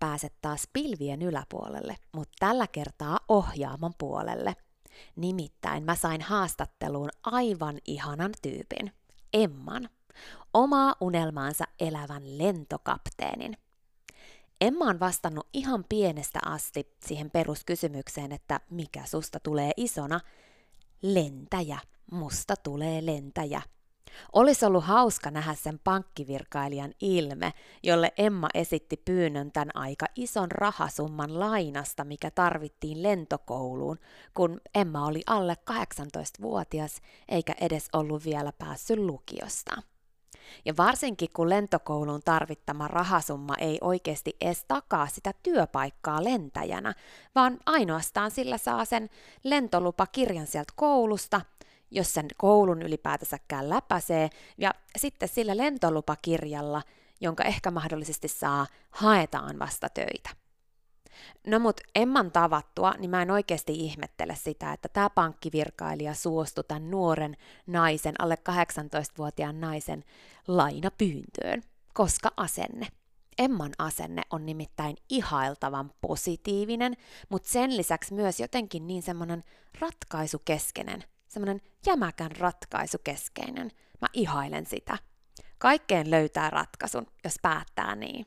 Pääset taas pilvien yläpuolelle, mutta tällä kertaa ohjaamon puolelle. Nimittäin mä sain haastatteluun aivan ihanan tyypin, Emman, omaa unelmaansa elävän lentokapteenin. Emma on vastannut ihan pienestä asti siihen peruskysymykseen, että mikä susta tulee isona. Lentäjä, musta tulee lentäjä. Olisi ollut hauska nähdä sen pankkivirkailijan ilme, jolle Emma esitti pyynnön tämän aika ison rahasumman lainasta, mikä tarvittiin lentokouluun, kun Emma oli alle 18-vuotias eikä edes ollut vielä päässyt lukiosta. Ja varsinkin kun lentokouluun tarvittama rahasumma ei oikeasti edes takaa sitä työpaikkaa lentäjänä, vaan ainoastaan sillä saa sen lentolupakirjan sieltä koulusta, jos sen koulun ylipäätänsäkään läpäisee, ja sitten sillä lentolupakirjalla, jonka ehkä mahdollisesti saa, haetaan vasta töitä. No mut Emman tavattua, niin mä en oikeasti ihmettele sitä, että tämä pankkivirkailija suostui tämän nuoren naisen, alle 18-vuotiaan naisen lainapyyntöön, koska asenne. Emman asenne on nimittäin ihailtavan positiivinen, mutta sen lisäksi myös jotenkin niin semmoinen ratkaisukeskeinen, semmoinen jämäkän ratkaisukeskeinen. Mä ihailen sitä. Kaikkeen löytää ratkaisun, jos päättää niin.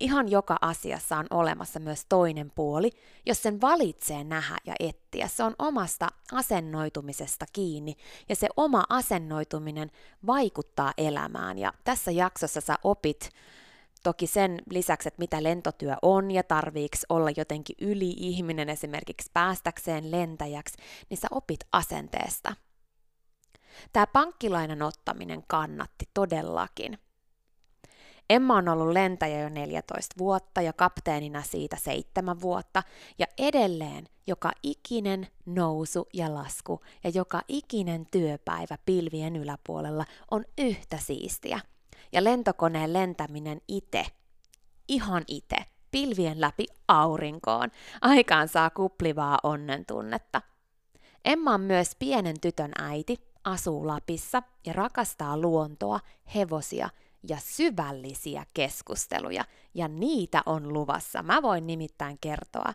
Ihan joka asiassa on olemassa myös toinen puoli, jos sen valitsee nähdä ja etsiä. Se on omasta asennoitumisesta kiinni ja se oma asennoituminen vaikuttaa elämään. Ja tässä jaksossa sä opit toki sen lisäksi, että mitä lentotyö on ja tarviiks olla jotenkin yli-ihminen esimerkiksi päästäkseen lentäjäksi, niin sä opit asenteesta. Tämä pankkilainan ottaminen kannatti todellakin. Emma on ollut lentäjä jo 14 vuotta ja kapteenina siitä 7 vuotta ja edelleen joka ikinen nousu ja lasku ja joka ikinen työpäivä pilvien yläpuolella on yhtä siistiä. Ja lentokoneen lentäminen itse, ihan itse, pilvien läpi aurinkoon, aikaan saa kuplivaa onnen tunnetta. Emma on myös pienen tytön äiti, asuu Lapissa ja rakastaa luontoa, hevosia ja syvällisiä keskusteluja, ja niitä on luvassa. Mä voin nimittäin kertoa,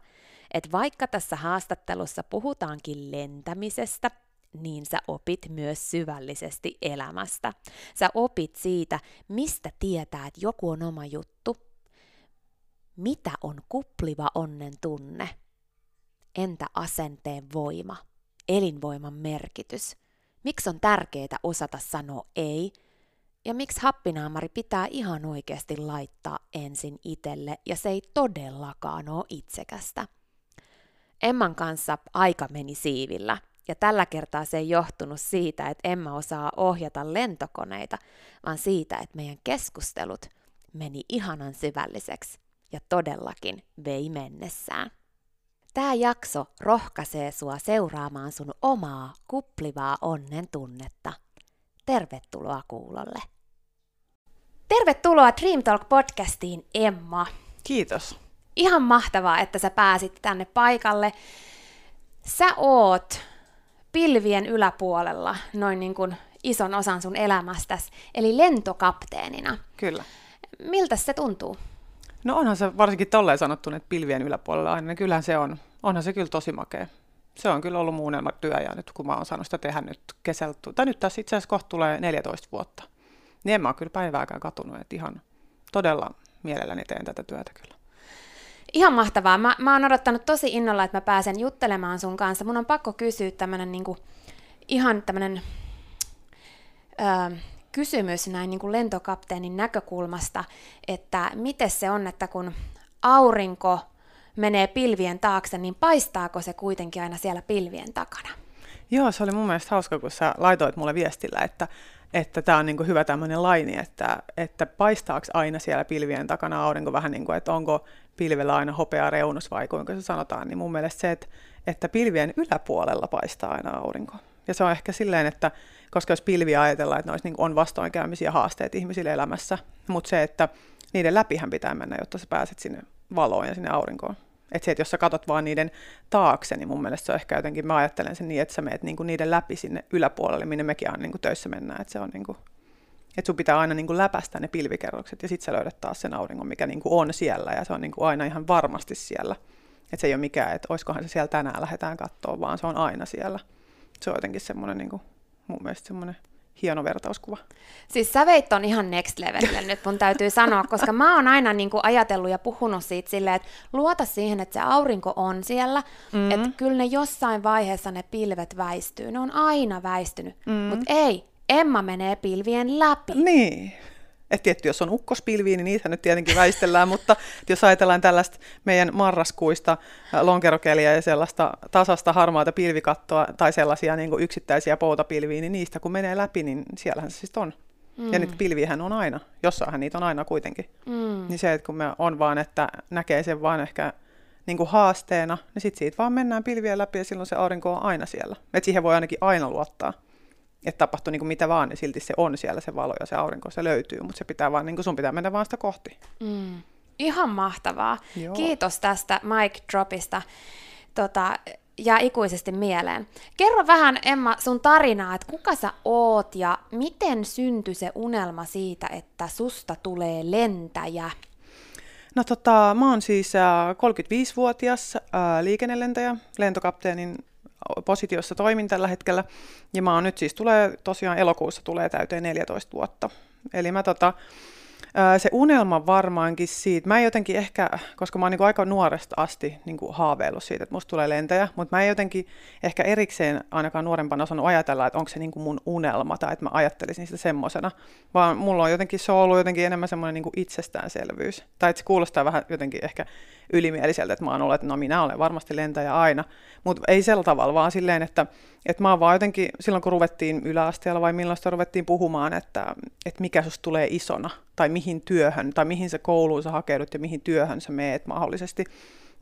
että vaikka tässä haastattelussa puhutaankin lentämisestä, niin sä opit myös syvällisesti elämästä. Sä opit siitä, mistä tietää, että joku on oma juttu. Mitä on kupliva onnen tunne? Entä asenteen voima? Elinvoiman merkitys? Miksi on tärkeää osata sanoa ei? Ja miksi happinaamari pitää ihan oikeasti laittaa ensin itelle ja se ei todellakaan ole itsekästä? Emman kanssa aika meni siivillä – ja tällä kertaa se ei johtunut siitä, että Emma osaa ohjata lentokoneita, vaan siitä, että meidän keskustelut meni ihanan syvälliseksi ja todellakin vei mennessään. Tämä jakso rohkaisee sua seuraamaan sun omaa kuplivaa onnen tunnetta. Tervetuloa kuulolle. Tervetuloa Dream Talk podcastiin, Emma. Kiitos. Ihan mahtavaa, että sä pääsit tänne paikalle. Sä oot pilvien yläpuolella noin niin kuin ison osan sun elämästäsi, eli lentokapteenina. Kyllä. Miltä se tuntuu? No onhan se varsinkin tolleen sanottu, että pilvien yläpuolella aina, niin kyllähän se on, onhan se kyllä tosi makea. Se on kyllä ollut mun työ ja nyt kun mä oon saanut sitä tehdä nyt kesällä, tai nyt tässä itse asiassa kohta tulee 14 vuotta, niin en mä ole kyllä päivääkään katunut, että ihan todella mielelläni teen tätä työtä kyllä. Ihan mahtavaa. Mä, mä oon odottanut tosi innolla, että mä pääsen juttelemaan sun kanssa. Mun on pakko kysyä tämmönen niinku, ihan tämmönen ö, kysymys näin niinku lentokapteenin näkökulmasta, että miten se on, että kun aurinko menee pilvien taakse, niin paistaako se kuitenkin aina siellä pilvien takana? Joo, se oli mun mielestä hauska, kun sä laitoit mulle viestillä, että että tämä on niin kuin hyvä tämmöinen laini, että, että paistaako aina siellä pilvien takana aurinko vähän niin kuin, että onko pilvellä aina hopea reunus vai kuinka se sanotaan, niin mun mielestä se, että, että pilvien yläpuolella paistaa aina aurinko. Ja se on ehkä silleen, että koska jos pilviä ajatellaan, että ne niin on vastoinkäymisiä haasteet ihmisille elämässä, mutta se, että niiden läpihän pitää mennä, jotta sä pääset sinne valoon ja sinne aurinkoon. Että se, että jos sä katot vaan niiden taakse, niin mun mielestä se on ehkä jotenkin, mä ajattelen sen niin, että sä meet niinku niiden läpi sinne yläpuolelle, minne mekin on niinku töissä mennään. Että se on niinku, että sun pitää aina niinku läpästä ne pilvikerrokset ja sitten sä löydät taas sen auringon, mikä niinku on siellä ja se on niinku aina ihan varmasti siellä. Että se ei ole mikään, että oiskohan se siellä tänään lähdetään katsoa, vaan se on aina siellä. Se on jotenkin semmoinen niinku, mun mielestä semmoinen hieno vertauskuva. Siis sä veit on ihan next levelille nyt, mun täytyy sanoa, koska mä oon aina niin kuin ajatellut ja puhunut siitä silleen, että luota siihen, että se aurinko on siellä, mm. että kyllä ne jossain vaiheessa ne pilvet väistyy, ne on aina väistynyt, mm. mutta ei, Emma menee pilvien läpi. Niin. Et tietty, jos on ukkospilviä, niin niitä nyt tietenkin väistellään, mutta jos ajatellaan tällaista meidän marraskuista lonkerokeliä ja sellaista tasasta harmaata pilvikattoa tai sellaisia niin kuin yksittäisiä poutapilviä, niin niistä kun menee läpi, niin siellähän se siis on. Mm. Ja niitä pilviähän on aina, jossainhan niitä on aina kuitenkin. Mm. Niin se, että kun me on vaan, että näkee sen vaan ehkä niin kuin haasteena, niin sitten siitä vaan mennään pilviä läpi ja silloin se aurinko on aina siellä. Et siihen voi ainakin aina luottaa että tapahtuu niin kuin mitä vaan, niin silti se on siellä se valo ja se aurinko, se löytyy, mutta se pitää vaan, niin kuin sun pitää mennä vaan sitä kohti. Mm. Ihan mahtavaa. Joo. Kiitos tästä Mike Dropista. Tota, jää ikuisesti mieleen. Kerro vähän, Emma, sun tarinaa, että kuka sä oot ja miten syntyi se unelma siitä, että susta tulee lentäjä? No tota, mä oon siis äh, 35-vuotias äh, liikennelentäjä, lentokapteenin positiossa toimin tällä hetkellä. Ja mä oon nyt siis tulee, tosiaan elokuussa tulee täyteen 14 vuotta. Eli mä tota, se unelma varmaankin siitä, mä en jotenkin ehkä, koska mä oon niin aika nuoresta asti niin haaveillut siitä, että musta tulee lentäjä, mutta mä en jotenkin ehkä erikseen ainakaan nuorempana osannut ajatella, että onko se niin mun unelma tai että mä ajattelisin sitä semmosena, vaan mulla on jotenkin, se ollut jotenkin enemmän semmoinen niin itsestäänselvyys. Tai että se kuulostaa vähän jotenkin ehkä ylimieliseltä, että mä oon ollut, että no minä olen varmasti lentäjä aina, mutta ei sillä tavalla, vaan silleen, että, että mä oon vaan jotenkin, silloin kun ruvettiin yläasteella vai millaista ruvettiin puhumaan, että, että mikä susta tulee isona, tai mihin työhön, tai mihin se kouluun sä hakeudut ja mihin työhön sä meet mahdollisesti,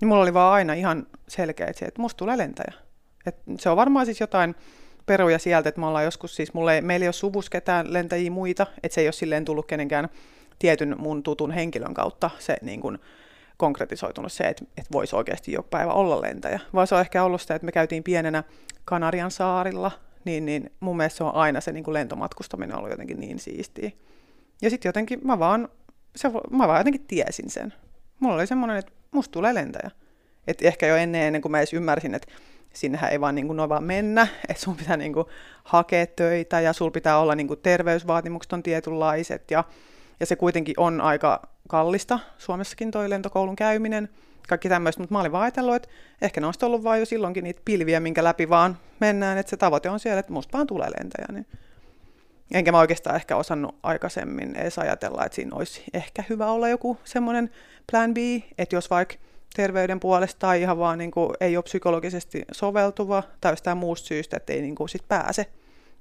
niin mulla oli vaan aina ihan selkeä, että, se, että musta tulee lentäjä. Et se on varmaan siis jotain peruja sieltä, että me ollaan joskus siis, mulla ei, meillä ei ole suvus ketään lentäjiä muita, että se ei ole silleen tullut kenenkään tietyn mun tutun henkilön kautta se niin kuin, konkretisoitunut se, että, että voisi oikeasti jo päivä olla lentäjä. Vaan se on ehkä ollut sitä, että me käytiin pienenä Kanarian saarilla, niin, niin mun mielestä se on aina se niin kuin lentomatkustaminen ollut jotenkin niin siistiä. Ja sitten jotenkin mä vaan, se, mä vaan jotenkin tiesin sen. Mulla oli semmoinen, että musta tulee lentäjä. Et ehkä jo ennen, ennen kuin mä edes ymmärsin, että sinnehän ei vaan niin kuin noin vaan mennä, että sun pitää niin kuin hakea töitä ja sul pitää olla niin kuin terveysvaatimukset on tietynlaiset ja, ja se kuitenkin on aika kallista Suomessakin toi lentokoulun käyminen, kaikki tämmöistä, mutta mä olin vaan ajatellut, että ehkä ne olisi ollut vaan jo silloinkin niitä pilviä, minkä läpi vaan mennään, että se tavoite on siellä, että musta vaan tulee lentäjä. Niin. Enkä mä oikeastaan ehkä osannut aikaisemmin edes ajatella, että siinä olisi ehkä hyvä olla joku semmoinen plan B, että jos vaikka terveyden puolesta tai ihan vaan niin kuin, ei ole psykologisesti soveltuva tai jostain muusta syystä, että ei niin kuin, sit pääse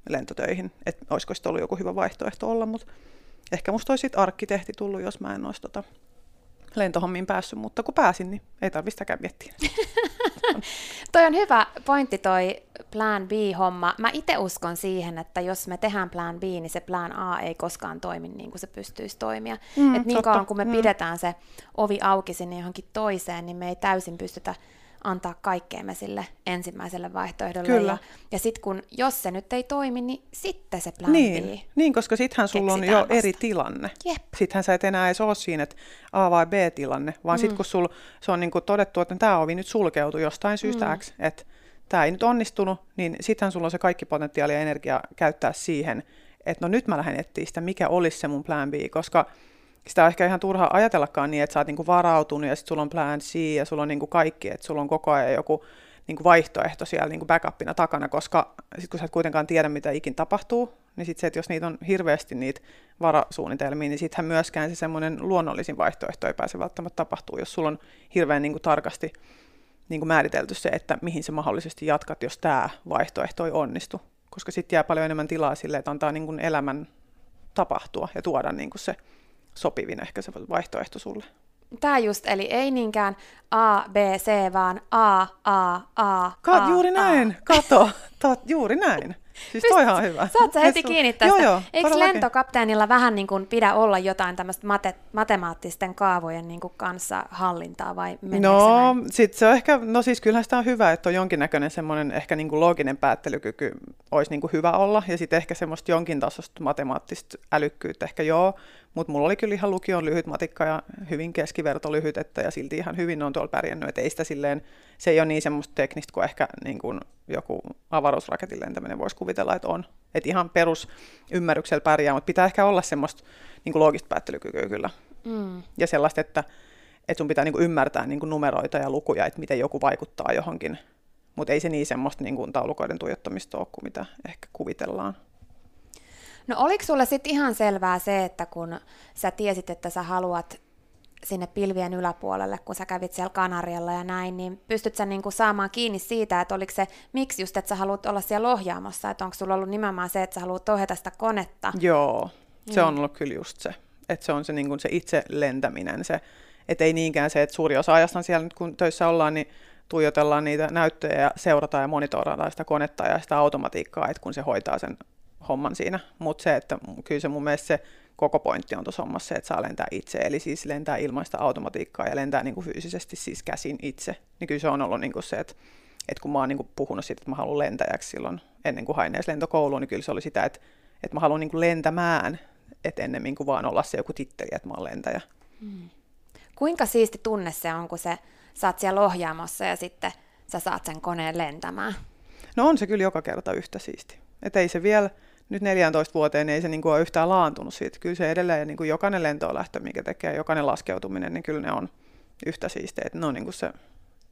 lentotöihin, että olisiko sitten ollut joku hyvä vaihtoehto olla, mutta ehkä musta olisi arkkitehti tullut, jos mä en olisi tota lentohommiin päässyt, mutta kun pääsin, niin ei tarvitse sitäkään miettiä. toi on hyvä pointti toi plan B-homma. Mä itse uskon siihen, että jos me tehdään plan B, niin se plan A ei koskaan toimi niin kuin se pystyisi toimia. Mm, Et niin kauan kun me mm. pidetään se ovi auki sinne johonkin toiseen, niin me ei täysin pystytä antaa kaikkeemme sille ensimmäiselle vaihtoehdolle. Kyllä. Ja, ja sitten kun, jos se nyt ei toimi, niin sitten se plan niin, B Niin, koska sittenhän sulla on jo vasta. eri tilanne. Jep. Sittenhän sä et enää edes ole siinä, että A vai B-tilanne, vaan mm. sitten kun sul, se on niinku todettu, että tämä ovi nyt sulkeutui jostain syystä mm. X, että tämä ei nyt onnistunut, niin sittenhän sulla on se kaikki potentiaali ja energia käyttää siihen, että no nyt mä lähden etsiä sitä, mikä olisi se mun plan B, koska sitä on ehkä ihan turha ajatellakaan niin, että sä oot niinku varautunut ja sitten sulla on plan C ja sulla on niinku kaikki, että sulla on koko ajan joku niinku vaihtoehto siellä niinku backupina takana, koska sitten kun sä et kuitenkaan tiedä, mitä ikin tapahtuu, niin sitten se, että jos niitä on hirveästi niitä varasuunnitelmia, niin sittenhän myöskään se semmoinen luonnollisin vaihtoehto ei pääse välttämättä tapahtuu, jos sulla on hirveän niin kuin tarkasti niin kuin määritelty se, että mihin se mahdollisesti jatkat, jos tämä vaihtoehto ei onnistu. Koska sitten jää paljon enemmän tilaa sille, että antaa niin kuin elämän tapahtua ja tuoda niin kuin se sopivin ehkä se vaihtoehto sulle. Tämä just, eli ei niinkään A, B, C, vaan A, A, A, Ka- A, Juuri näin, A. kato, tot, juuri näin. Siis Pyst- toi on hyvä. Saat sä heti kiinni tästä. Joo, joo, Eikö todellakin. lentokapteenilla vähän niin kuin pidä olla jotain tämmöistä mate- matemaattisten kaavojen niin kuin kanssa hallintaa vai No, sit se on ehkä, no siis kyllähän sitä on hyvä, että on jonkinnäköinen semmoinen ehkä niin kuin looginen päättelykyky olisi niin kuin hyvä olla ja sitten ehkä semmoista jonkin tasosta matemaattista älykkyyttä ehkä joo, mutta mulla oli kyllä ihan lukion lyhyt matikka ja hyvin keskiverto lyhytettä ja silti ihan hyvin on tuolla pärjännyt, että ei sitä silleen, se ei ole niin semmoista teknistä kuin ehkä niin kuin joku avaruusraketin lentäminen voisi kuvitella, että on. Että ihan perus ymmärryksellä pärjää, mutta pitää ehkä olla semmoista niin kuin loogista päättelykykyä kyllä. Mm. Ja sellaista, että, että sun pitää niin kuin ymmärtää niin kuin numeroita ja lukuja, että miten joku vaikuttaa johonkin. Mutta ei se niin semmoista niin kuin taulukoiden tuijottamista ole kuin mitä ehkä kuvitellaan. No oliko sulle sitten ihan selvää se, että kun sä tiesit, että sä haluat sinne pilvien yläpuolelle, kun sä kävit siellä Kanarialla ja näin, niin pystyt sä niinku saamaan kiinni siitä, että oliko se, miksi just, että sä haluat olla siellä ohjaamossa, että onko sulla ollut nimenomaan se, että sä haluat ohjata sitä konetta? Joo, se on ollut kyllä just se, että se on se, niin se itse lentäminen, se, että ei niinkään se, että suuri osa ajasta siellä nyt kun töissä ollaan, niin tuijotellaan niitä näyttöjä ja seurataan ja monitoroidaan sitä konetta ja sitä automatiikkaa, että kun se hoitaa sen homman siinä. Mutta se, että kyllä se mun mielestä se koko pointti on tuossa hommassa se, että saa lentää itse, eli siis lentää ilmaista automatiikkaa ja lentää niin kuin fyysisesti siis käsin itse. Niin kyllä se on ollut niin kuin se, että, että kun mä oon niin kuin puhunut siitä, että mä haluan lentäjäksi silloin ennen kuin hain edes lentokouluun, niin kyllä se oli sitä, että, että mä haluan niin kuin lentämään, että ennemmin kuin vaan olla se joku titteli, että mä oon lentäjä. Hmm. Kuinka siisti tunne se on, kun se, sä oot siellä ohjaamossa ja sitten sä saat sen koneen lentämään? No on se kyllä joka kerta yhtä siisti. Että ei se vielä, nyt 14 vuoteen ei se niin kuin ole yhtään laantunut siitä. Kyllä se edelleen niin kuin jokainen lentolähtö, mikä tekee, jokainen laskeutuminen, niin kyllä ne on yhtä siistejä. Ne on niin kuin se,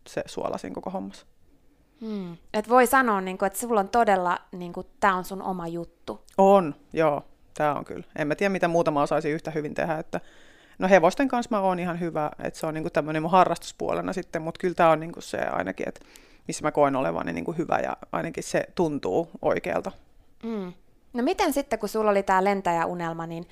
se suolasin koko hommassa. Hmm. Et voi sanoa, niin kuin, että sulla on todella, niin kuin, tämä on sun oma juttu. On, joo. Tämä on kyllä. En mä tiedä, mitä muuta mä osaisin yhtä hyvin tehdä. Että, no hevosten kanssa mä oon ihan hyvä, että se on niin tämmöinen mun harrastuspuolena sitten, mutta kyllä tämä on niin kuin se ainakin, että missä mä koen olevani niin hyvä ja ainakin se tuntuu oikealta. Mm. No miten sitten, kun sulla oli tämä lentäjäunelma, niin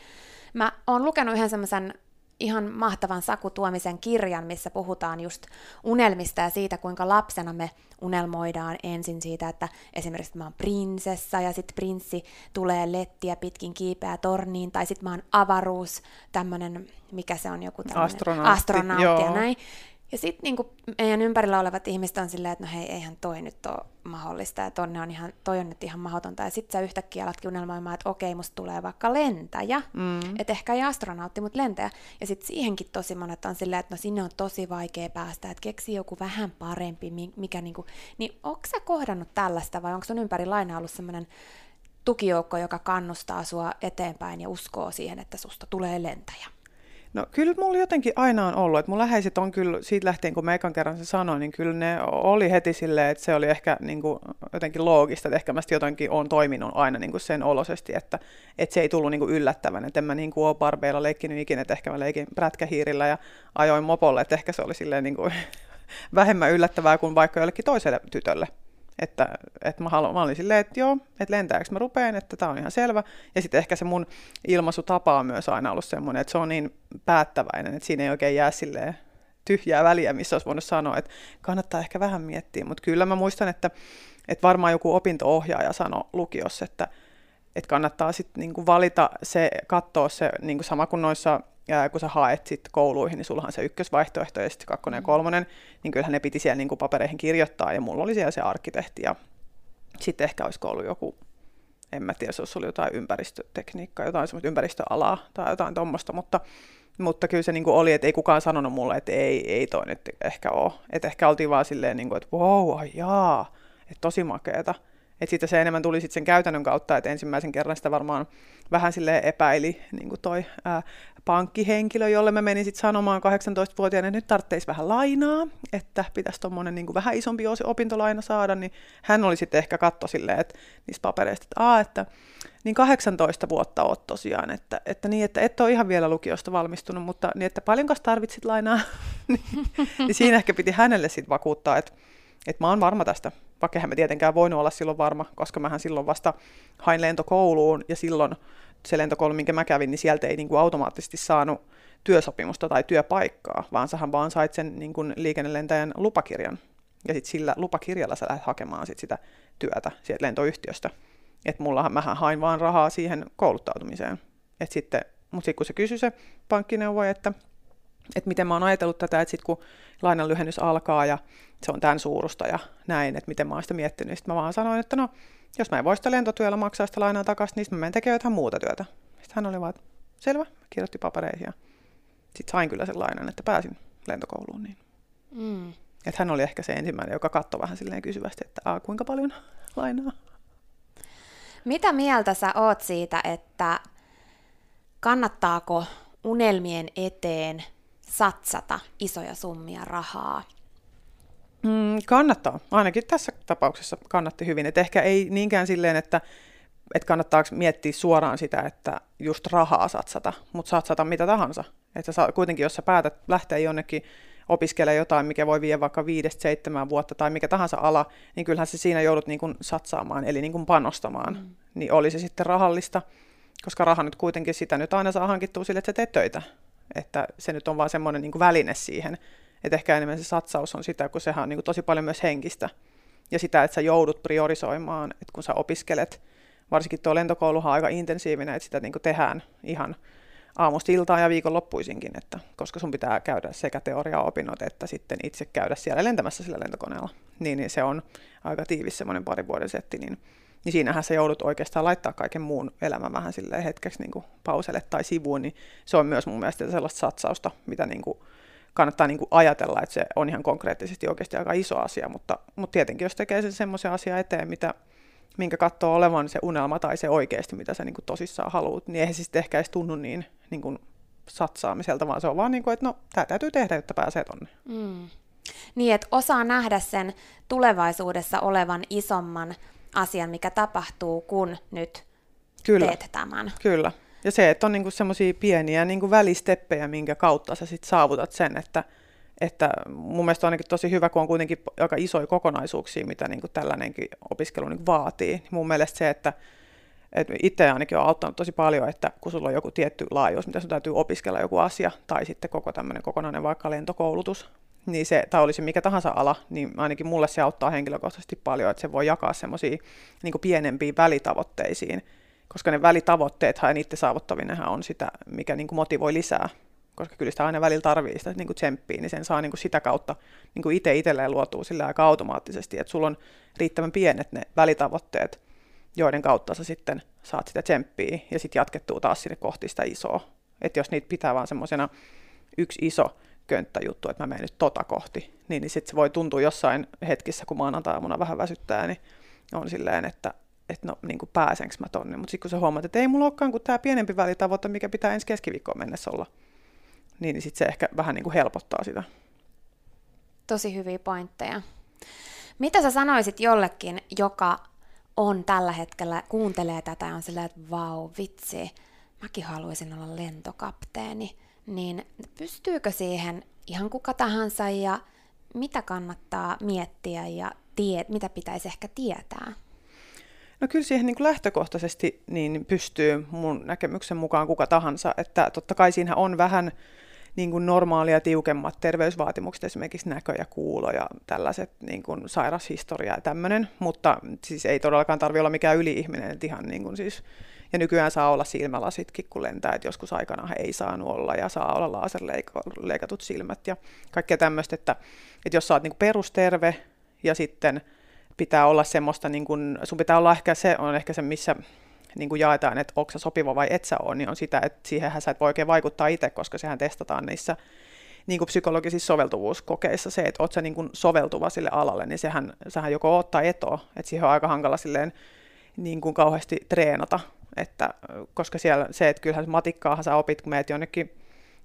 mä oon lukenut yhden semmoisen ihan mahtavan Saku Tuomisen kirjan, missä puhutaan just unelmista ja siitä, kuinka lapsena me unelmoidaan ensin siitä, että esimerkiksi mä oon prinsessa ja sitten prinssi tulee lettiä pitkin kiipeää torniin, tai sitten mä oon avaruus, tämmönen, mikä se on, joku tämmöinen astronautti, astronautti ja näin. Ja sitten niinku meidän ympärillä olevat ihmiset on silleen, että no hei, eihän toi nyt ole mahdollista, ja tonne on ihan, toi on nyt ihan mahdotonta. Ja sitten sä yhtäkkiä alatkin unelmoimaan, että okei, musta tulee vaikka lentäjä, mm. että ehkä ei astronautti, mutta lentäjä. Ja sitten siihenkin tosi monet on silleen, että no sinne on tosi vaikea päästä, että keksi joku vähän parempi, mikä niinku, niin onko sä kohdannut tällaista, vai onko sun ympäri laina ollut semmoinen tukijoukko, joka kannustaa sua eteenpäin ja uskoo siihen, että susta tulee lentäjä? No kyllä mulla jotenkin aina on ollut, että mun läheiset on kyllä, siitä lähtien kun mä ekan kerran se sanoin, niin kyllä ne oli heti silleen, että se oli ehkä niin kuin, jotenkin loogista, että ehkä mä jotenkin on toiminut aina niin kuin sen olosesti, että, että se ei tullut niin kuin yllättävän, että en mä niin kuin ole barbeilla leikkinyt ikinä, että ehkä mä leikin prätkähiirillä ja ajoin mopolle, että ehkä se oli silleen niin kuin vähemmän yllättävää kuin vaikka jollekin toiselle tytölle. Että, että mä, haluan, mä olin silleen, että joo, että lentääkö mä rupeen, että tämä on ihan selvä. Ja sitten ehkä se mun ilmaisutapa on myös aina ollut semmoinen, että se on niin päättäväinen, että siinä ei oikein jää silleen tyhjää väliä, missä olisi voinut sanoa, että kannattaa ehkä vähän miettiä. Mutta kyllä mä muistan, että, että varmaan joku opinto-ohjaaja sanoi lukiossa, että, että kannattaa sitten niinku valita se, katsoa se niinku sama kuin noissa ja kun sä haet sit kouluihin, niin sullahan se ykkösvaihtoehto ja sitten kakkonen ja mm. kolmonen, niin kyllähän ne piti siellä niin kuin papereihin kirjoittaa, ja mulla oli siellä se arkkitehti, ja sitten ehkä olisi ollut joku, en mä tiedä, se olisi ollut jotain ympäristötekniikkaa, jotain semmoista ympäristöalaa tai jotain tuommoista, mutta, mutta kyllä se niin kuin oli, että ei kukaan sanonut mulle, että ei, ei toi nyt ehkä ole. Että ehkä oltiin vaan silleen, niin kuin, että wow, jaa, että tosi makeeta. Että sitten se enemmän tuli sitten sen käytännön kautta, että ensimmäisen kerran sitä varmaan vähän sille epäili niin kuin toi ää, pankkihenkilö, jolle mä menin sitten sanomaan 18-vuotiaana, että nyt tarvitsisi vähän lainaa, että pitäisi tuommoinen niin vähän isompi opintolaina saada, niin hän oli sitten ehkä katto silleen, että niistä papereista, että, Aa, että niin 18 vuotta oot tosiaan, että, että niin, että et ole ihan vielä lukiosta valmistunut, mutta niin, että paljonko tarvitsit lainaa, niin, niin siinä ehkä piti hänelle sitten vakuuttaa, että, että mä oon varma tästä, vaikka mä tietenkään voinut olla silloin varma, koska mähän silloin vasta hain lentokouluun ja silloin se lentokoulu, minkä mä kävin, niin sieltä ei niin kuin automaattisesti saanut työsopimusta tai työpaikkaa, vaan sähän vaan sait sen niin kuin liikennelentäjän lupakirjan. Ja sitten sillä lupakirjalla sä lähdet hakemaan sit sitä työtä sieltä lentoyhtiöstä. Että mullahan mähän hain vaan rahaa siihen kouluttautumiseen. Et sitten, mutta sitten kun se kysyi se pankkineuvoja, että, että miten mä oon ajatellut tätä, että sitten kun lainan lyhennys alkaa ja se on tämän suurusta ja näin, että miten mä oon sitä miettinyt, sitten mä vaan sanoin, että no, jos mä en voi sitä lentotyöllä maksaa sitä lainaa takaisin, niin mä menen tekemään jotain muuta työtä. Sitten hän oli vaan, että selvä, kirjoitti papereihin ja sitten sain kyllä sen lainan, että pääsin lentokouluun. Niin. Mm. Että hän oli ehkä se ensimmäinen, joka katsoi vähän silleen kysyvästi, että Aa, kuinka paljon lainaa. Mitä mieltä sä oot siitä, että kannattaako unelmien eteen satsata isoja summia rahaa? Mm, kannattaa. Ainakin tässä tapauksessa kannatti hyvin. Et ehkä ei niinkään silleen, että, että kannattaako miettiä suoraan sitä, että just rahaa satsata, mutta satsata mitä tahansa. Että sä, kuitenkin, jos sä päätät lähteä jonnekin opiskelemaan jotain, mikä voi vie vaikka viidestä seitsemän vuotta tai mikä tahansa ala, niin kyllähän se siinä joudut niin kuin satsaamaan, eli niin kuin panostamaan. Mm. Niin oli se sitten rahallista, koska raha nyt kuitenkin sitä nyt aina saa hankittua sille, että sä teet töitä. Että se nyt on vaan semmoinen niin väline siihen. Että ehkä enemmän se satsaus on sitä, kun sehän on niin kuin tosi paljon myös henkistä. Ja sitä, että sä joudut priorisoimaan, että kun sä opiskelet, varsinkin tuo lentokouluhan on aika intensiivinen, että sitä niin kuin tehdään ihan aamusta iltaan ja viikonloppuisinkin, että koska sun pitää käydä sekä teoriaopinnot että sitten itse käydä siellä lentämässä sillä lentokoneella, niin, niin se on aika tiivis semmoinen pari vuoden setti, niin, niin siinähän sä joudut oikeastaan laittaa kaiken muun elämän vähän sille hetkeksi niin kuin pauselle tai sivuun, niin se on myös mun mielestä sellaista satsausta, mitä niin kuin kannattaa niin kuin ajatella, että se on ihan konkreettisesti oikeasti aika iso asia, mutta, mutta tietenkin jos tekee sen semmoisen asian eteen, mitä, minkä katsoo olevan se unelma tai se oikeasti, mitä sä niin kuin tosissaan haluat, niin eihän se sitten ehkä edes tunnu niin, niin kuin satsaamiselta, vaan se on vaan niin kuin, että no, tämä täytyy tehdä, jotta pääsee tonne. Mm. Niin, että osaa nähdä sen tulevaisuudessa olevan isomman asian, mikä tapahtuu, kun nyt Kyllä. teet tämän. Kyllä. Ja se, että on niinku semmoisia pieniä niinku välisteppejä, minkä kautta sä sit saavutat sen, että, että mun mielestä on ainakin tosi hyvä, kun on kuitenkin aika isoja kokonaisuuksia, mitä niinku tällainenkin opiskelu niinku vaatii. Mun mielestä se, että et itse ainakin on auttanut tosi paljon, että kun sulla on joku tietty laajuus, mitä sun täytyy opiskella joku asia, tai sitten koko tämmöinen kokonainen vaikka lentokoulutus, niin se, tai olisi mikä tahansa ala, niin ainakin mulle se auttaa henkilökohtaisesti paljon, että se voi jakaa semmoisiin niin pienempiin välitavoitteisiin, koska ne välitavoitteet ja niiden saavuttaminen on sitä, mikä niin motivoi lisää, koska kyllä sitä aina välillä tarvii sitä niin tsemppiä, niin sen saa niin sitä kautta niin itse itselleen luotua sillä aika automaattisesti, että sulla on riittävän pienet ne välitavoitteet, joiden kautta sä sitten saat sitä tsemppiä ja sitten jatkettuu taas sinne kohti sitä isoa. Että jos niitä pitää vaan semmoisena yksi iso könttäjuttu, että mä menen nyt tota kohti, niin, niin sitten se voi tuntua jossain hetkissä, kun maanantaamuna vähän väsyttää, niin on silleen, että että no niin kuin pääsenkö mä tonne, mutta sitten kun sä huomaat, että ei mulla olekaan kuin tämä pienempi välitavoite, mikä pitää ensi keskiviikkoon mennessä olla, niin, niin sitten se ehkä vähän niin kuin helpottaa sitä. Tosi hyviä pointteja. Mitä sä sanoisit jollekin, joka on tällä hetkellä, kuuntelee tätä ja on silleen, että vau, vitsi, mäkin haluaisin olla lentokapteeni, niin pystyykö siihen ihan kuka tahansa ja mitä kannattaa miettiä ja tie, mitä pitäisi ehkä tietää? No kyllä siihen niin kuin lähtökohtaisesti niin pystyy mun näkemyksen mukaan kuka tahansa, että totta kai siinä on vähän niin kuin normaalia tiukemmat terveysvaatimukset, esimerkiksi näkö ja kuulo ja tällaiset niin kuin sairashistoria ja tämmöinen, mutta siis ei todellakaan tarvitse olla mikään yli-ihminen, että ihan niin kuin siis, ja nykyään saa olla silmälasitkin, kun lentää, että joskus aikana ei saanut olla ja saa olla laserleikatut silmät ja kaikkea tämmöistä, että, että jos sä oot niin perusterve ja sitten pitää olla semmoista, niin kuin, sun pitää olla ehkä se, on ehkä se, missä niin kuin jaetaan, että onko sopiva vai et sä ole, niin on sitä, että siihenhän sä et voi oikein vaikuttaa itse, koska sehän testataan niissä niin kuin psykologisissa soveltuvuuskokeissa. Se, että oot sä niin kuin soveltuva sille alalle, niin sehän, sehän joko ottaa etoa, että siihen on aika hankala silleen niin kuin kauheasti treenata, että, koska siellä se, että kyllähän matikkaahan sä opit, kun meet jonnekin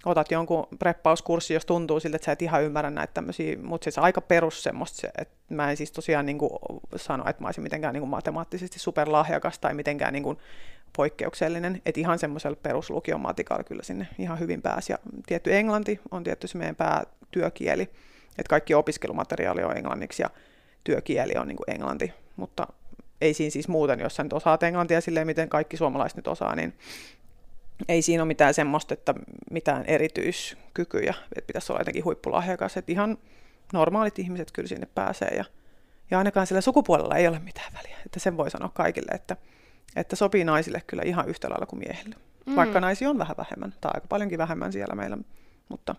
otat jonkun preppauskurssi, jos tuntuu siltä, että sä et ihan ymmärrä näitä tämmöisiä, mutta siis aika perus semmoista, että mä en siis tosiaan niin kuin sano, että mä olisin mitenkään niin kuin matemaattisesti superlahjakas tai mitenkään niin kuin poikkeuksellinen, että ihan semmoisella peruslukion matikalla kyllä sinne ihan hyvin pääsi. Ja tietty englanti on tietty se meidän päätyökieli, että kaikki opiskelumateriaali on englanniksi ja työkieli on niin kuin englanti, mutta ei siinä siis muuten, jos sä nyt osaat englantia silleen, miten kaikki suomalaiset nyt osaa, niin ei siinä ole mitään semmoista, että mitään erityiskykyjä, että pitäisi olla jotenkin huippulahjakas, että ihan normaalit ihmiset kyllä sinne pääsee ja, ja ainakaan sillä sukupuolella ei ole mitään väliä, että sen voi sanoa kaikille, että, että sopii naisille kyllä ihan yhtä lailla kuin miehille, mm. vaikka naisia on vähän vähemmän tai aika paljonkin vähemmän siellä meillä, mutta...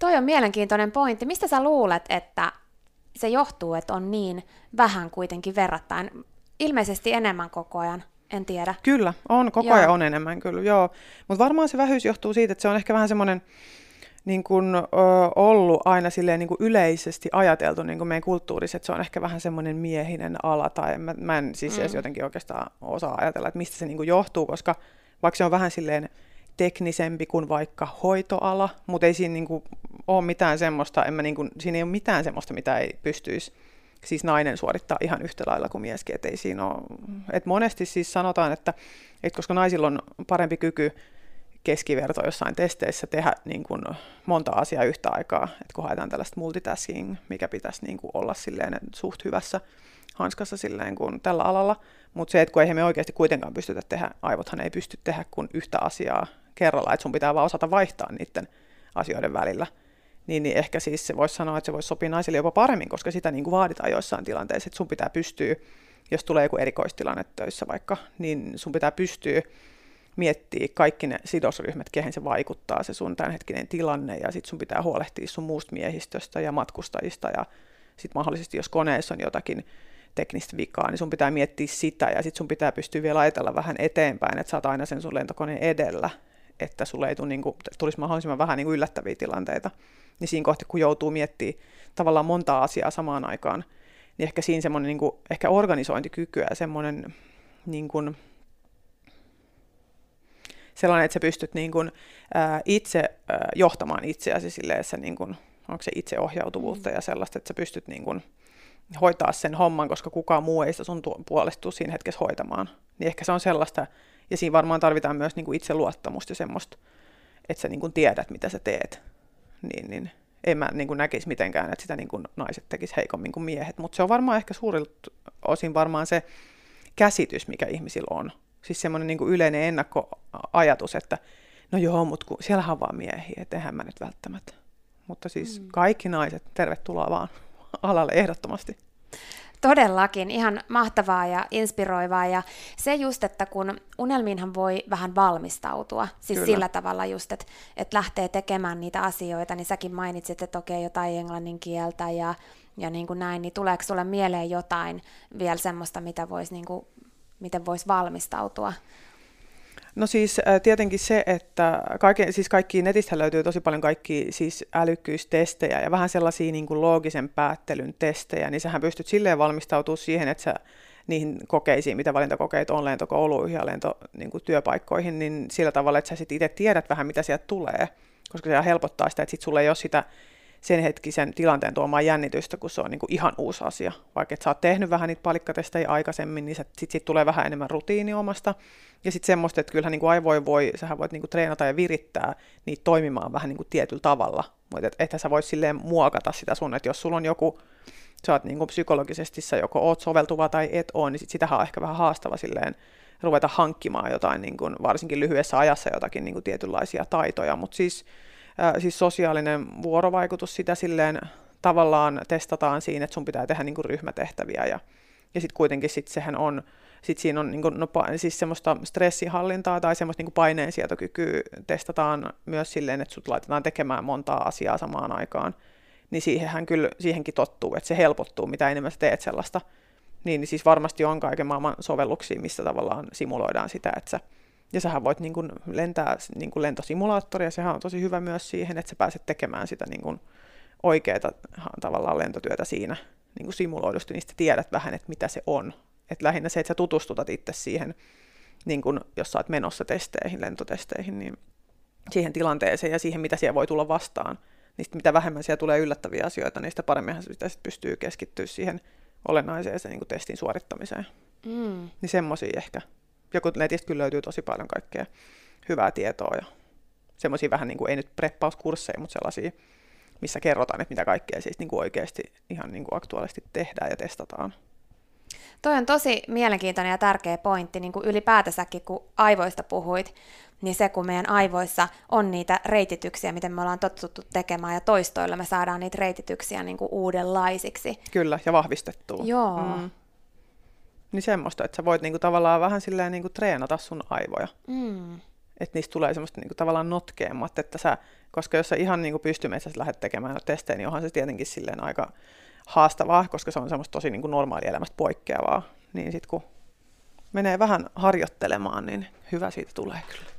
Toi on mielenkiintoinen pointti. Mistä sä luulet, että se johtuu, että on niin vähän kuitenkin verrattain, ilmeisesti enemmän koko ajan en tiedä. Kyllä, on, koko ajan on enemmän kyllä, joo. Mutta varmaan se vähyys johtuu siitä, että se on ehkä vähän semmoinen niin kuin, ö, ollut aina silleen niin kuin yleisesti ajateltu niin kuin meidän kulttuurissa, että se on ehkä vähän semmoinen miehinen ala, tai mä, mä en siis mm. edes jotenkin oikeastaan osaa ajatella, että mistä se niin kuin johtuu, koska vaikka se on vähän silleen teknisempi kuin vaikka hoitoala, mutta ei siinä niin kuin ole mitään semmoista, en mä niin kuin, siinä ei ole mitään semmoista, mitä ei pystyisi siis nainen suorittaa ihan yhtä lailla kuin mieskin, että ei siinä ole, että monesti siis sanotaan, että, että koska naisilla on parempi kyky keskiverto jossain testeissä tehdä niin kuin monta asiaa yhtä aikaa, että kun haetaan tällaista multitasking, mikä pitäisi niin kuin olla silleen suht hyvässä hanskassa silleen kuin tällä alalla, mutta se, että kun eihän me oikeasti kuitenkaan pystytä tehdä, aivothan ei pysty tehdä kuin yhtä asiaa kerralla, että sun pitää vaan osata vaihtaa niiden asioiden välillä, niin, niin ehkä siis se voisi sanoa, että se voisi sopia naisille jopa paremmin, koska sitä niin kuin vaaditaan joissain tilanteissa, että sun pitää pystyä, jos tulee joku erikoistilanne töissä vaikka, niin sun pitää pystyä miettiä kaikki ne sidosryhmät, kehen se vaikuttaa, se sun tämänhetkinen tilanne, ja sitten sun pitää huolehtia sun muusta miehistöstä ja matkustajista, ja sitten mahdollisesti, jos koneessa on jotakin teknistä vikaa, niin sun pitää miettiä sitä, ja sitten sun pitää pystyä vielä ajatella vähän eteenpäin, että sä oot aina sen sun lentokoneen edellä, että sulle ei tule, niin kuin, tulisi mahdollisimman vähän niin kuin yllättäviä tilanteita niin siinä kohti, kun joutuu miettimään tavallaan montaa asiaa samaan aikaan, niin ehkä siinä semmoinen niin ehkä organisointikyky ja semmoinen niin kuin, sellainen, että sä pystyt niin kuin, ää, itse ää, johtamaan itseäsi silleen, että niin kuin, onko se itseohjautuvuutta ja sellaista, että sä pystyt niin kuin, hoitaa sen homman, koska kukaan muu ei sitä sun puolesta siinä hetkessä hoitamaan. Niin ehkä se on sellaista, ja siinä varmaan tarvitaan myös niin kuin itseluottamusta ja semmoista, että sä niin kuin tiedät, mitä sä teet niin, niin en mä niin kuin näkisi mitenkään, että sitä niin kuin naiset tekis heikommin kuin miehet, mutta se on varmaan ehkä suurilta osin varmaan se käsitys, mikä ihmisillä on. Siis semmoinen niin yleinen ennakkoajatus, että no joo, mutta kun siellähän on vaan miehiä, että eihän mä nyt välttämättä. Mutta siis mm. kaikki naiset, tervetuloa vaan alalle ehdottomasti. Todellakin, ihan mahtavaa ja inspiroivaa. Ja se just, että kun unelmiinhan voi vähän valmistautua, siis Kyllä. sillä tavalla just, että, että lähtee tekemään niitä asioita, niin säkin mainitsit, että okei, jotain englannin kieltä ja, ja niin kuin näin, niin tuleeko sulle mieleen jotain vielä semmoista, mitä vois niin kuin, miten voisi valmistautua? No siis äh, tietenkin se, että kaikki, siis kaikki netistä löytyy tosi paljon kaikki siis älykkyystestejä ja vähän sellaisia niin kuin loogisen päättelyn testejä, niin sähän pystyt silleen valmistautumaan siihen, että sä niihin kokeisiin, mitä valintakokeet on lentokouluihin ja lentotyöpaikkoihin, niin, niin sillä tavalla, että sä sitten itse tiedät vähän, mitä sieltä tulee, koska se helpottaa sitä, että sitten sulla ei ole sitä sen hetkisen tilanteen tuomaan jännitystä, kun se on niin kuin ihan uusi asia. Vaikka et sä oot tehnyt vähän niitä palikkatestejä aikaisemmin, niin sitten sit tulee vähän enemmän rutiini omasta. Ja sitten semmoista, että kyllähän niin aivoin voi, sähän voit niin kuin treenata ja virittää niitä toimimaan vähän niin kuin tietyllä tavalla. Mutta et, että sä voit silleen muokata sitä sun, että jos sulla on joku, sä oot niin kuin psykologisesti sä joko oot soveltuva tai et ole, niin sit sitähän on ehkä vähän haastava silleen ruveta hankkimaan jotain, niin kuin, varsinkin lyhyessä ajassa jotakin niin kuin tietynlaisia taitoja. Mutta siis siis sosiaalinen vuorovaikutus, sitä silleen tavallaan testataan siinä, että sun pitää tehdä niin ryhmätehtäviä ja, ja sitten kuitenkin sit sehän on, sit siinä on niin kuin, no, siis semmoista stressinhallintaa tai semmoista niin paineensietokykyä testataan myös silleen, että sut laitetaan tekemään montaa asiaa samaan aikaan, niin siihenhän kyllä, siihenkin tottuu, että se helpottuu, mitä enemmän sä teet sellaista. Niin, niin siis varmasti on kaiken maailman sovelluksia, missä tavallaan simuloidaan sitä, että sä Ja sähän voit niin kuin lentää niin kuin lentosimulaattoria, sehän on tosi hyvä myös siihen, että sä pääset tekemään sitä niin kuin oikeaa tavallaan lentotyötä siinä niin kuin simuloidusti, niin tiedät vähän, että mitä se on. Et lähinnä se, että sä tutustutat itse siihen, niin kuin jos sä oot menossa testeihin, lentotesteihin, niin siihen tilanteeseen ja siihen, mitä siellä voi tulla vastaan. Niistä mitä vähemmän siellä tulee yllättäviä asioita, niin sitä paremminhan sitä sit pystyy keskittyä siihen olennaiseen se, niin kuin testin suorittamiseen. Mm. Niin semmoisia ehkä. Joku netistä kyllä löytyy tosi paljon kaikkea hyvää tietoa ja semmoisia vähän niin kuin, ei nyt preppauskursseja, mutta sellaisia, missä kerrotaan, että mitä kaikkea siis niin kuin oikeasti ihan niin kuin aktuaalisesti tehdään ja testataan. Toi on tosi mielenkiintoinen ja tärkeä pointti, niin kuin ylipäätänsäkin, kun aivoista puhuit, niin se, kun meidän aivoissa on niitä reitityksiä, miten me ollaan totuttu tekemään, ja toistoilla me saadaan niitä reitityksiä niin kuin uudenlaisiksi. Kyllä, ja vahvistettua. Joo. Mm. Niin semmoista, että sä voit niinku tavallaan vähän silleen niinku treenata sun aivoja. Mm. Että niistä tulee semmoista niinku tavallaan notkeammat, että sä, koska jos sä ihan niinku pystymetsässä lähdet tekemään testejä, niin onhan se tietenkin silleen aika haastavaa, koska se on semmoista tosi niin kuin normaali elämästä poikkeavaa. Niin sitten kun menee vähän harjoittelemaan, niin hyvä siitä tulee kyllä.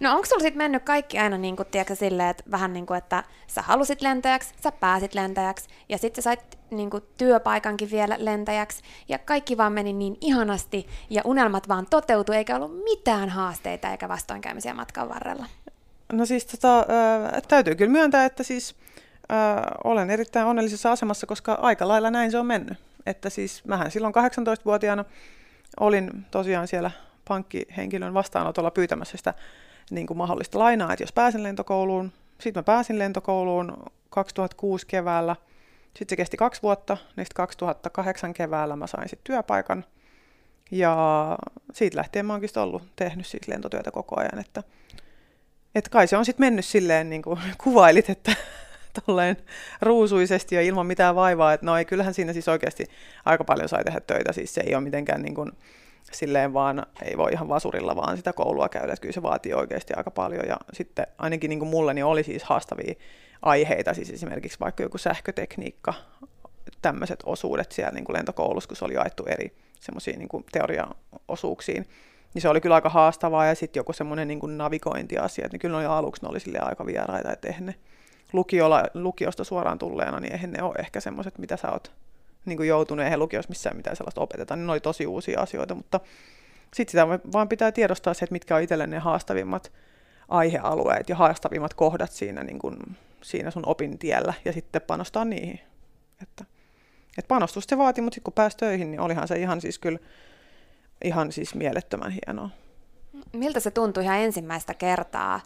No onko sulla sitten mennyt kaikki aina niin kuin, tiedätkö, silleen, että vähän niin kuin, että sä halusit lentäjäksi, sä pääsit lentäjäksi, ja sitten sä sait niin kuin, työpaikankin vielä lentäjäksi, ja kaikki vaan meni niin ihanasti, ja unelmat vaan toteutui, eikä ollut mitään haasteita eikä vastoinkäymisiä matkan varrella? No siis tota, täytyy kyllä myöntää, että siis äh, olen erittäin onnellisessa asemassa, koska aika lailla näin se on mennyt. Että siis mähän silloin 18-vuotiaana olin tosiaan siellä pankkihenkilön vastaanotolla pyytämässä sitä niin kuin mahdollista lainaa, että jos pääsen lentokouluun. Sitten mä pääsin lentokouluun 2006 keväällä. Sitten se kesti kaksi vuotta, niin 2008 keväällä mä sain sitten työpaikan. Ja siitä lähtien mä oonkin ollut tehnyt siis lentotyötä koko ajan, että, että kai se on sitten mennyt silleen, niin kuin kuvailit, että tolleen ruusuisesti ja ilman mitään vaivaa, että no ei, kyllähän siinä siis oikeasti aika paljon sai tehdä töitä, siis se ei ole mitenkään niin kuin, silleen vaan, ei voi ihan vasurilla vaan sitä koulua käydä, että kyllä se vaatii oikeasti aika paljon. Ja sitten ainakin niin kuin mulle niin oli siis haastavia aiheita, siis esimerkiksi vaikka joku sähkötekniikka, tämmöiset osuudet siellä niin kuin lentokoulussa, kun se oli jaettu eri semmoisiin niin teoriaosuuksiin, niin se oli kyllä aika haastavaa. Ja sitten joku semmoinen niin navigointiasia, että niin kyllä ne oli aluksi ne oli sille aika vieraita, että eihän ne lukiolla, lukiosta suoraan tulleena, niin eihän ne ole ehkä semmoiset, mitä sä oot niin kuin joutunut, eihän lukiossa missään mitään sellaista opeteta, niin ne oli tosi uusia asioita, mutta sitten sitä vaan pitää tiedostaa se, että mitkä on itselle ne haastavimmat aihealueet ja haastavimmat kohdat siinä, niin kuin, siinä sun opintiellä ja sitten panostaa niihin. Että, että panostus se vaati, mutta sitten kun pääsi töihin, niin olihan se ihan siis kyllä ihan siis mielettömän hienoa. Miltä se tuntui ihan ensimmäistä kertaa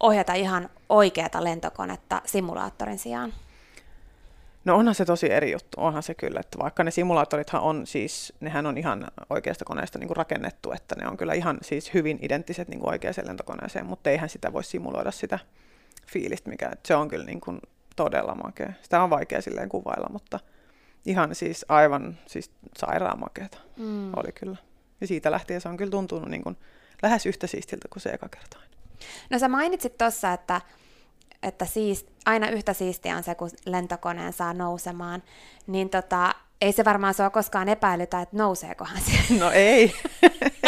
ohjata ihan oikeata lentokonetta simulaattorin sijaan? No onhan se tosi eri juttu, onhan se kyllä, että vaikka ne simulaattorithan on siis, nehän on ihan oikeasta koneesta niin kuin rakennettu, että ne on kyllä ihan siis hyvin identtiset niin kuin oikeaan lentokoneeseen, mutta eihän sitä voi simuloida sitä fiilistä, mikä se on kyllä niin kuin todella makea. Sitä on vaikea silleen kuvailla, mutta ihan siis aivan siis sairaan makeata mm. oli kyllä. Ja siitä lähtien se on kyllä tuntunut niin kuin lähes yhtä siistiltä kuin se eka kerta. No sä mainitsit tuossa, että, että siis, aina yhtä siistiä on se, kun lentokoneen saa nousemaan, niin tota, ei se varmaan sua koskaan epäilytä, että nouseekohan se. No ei.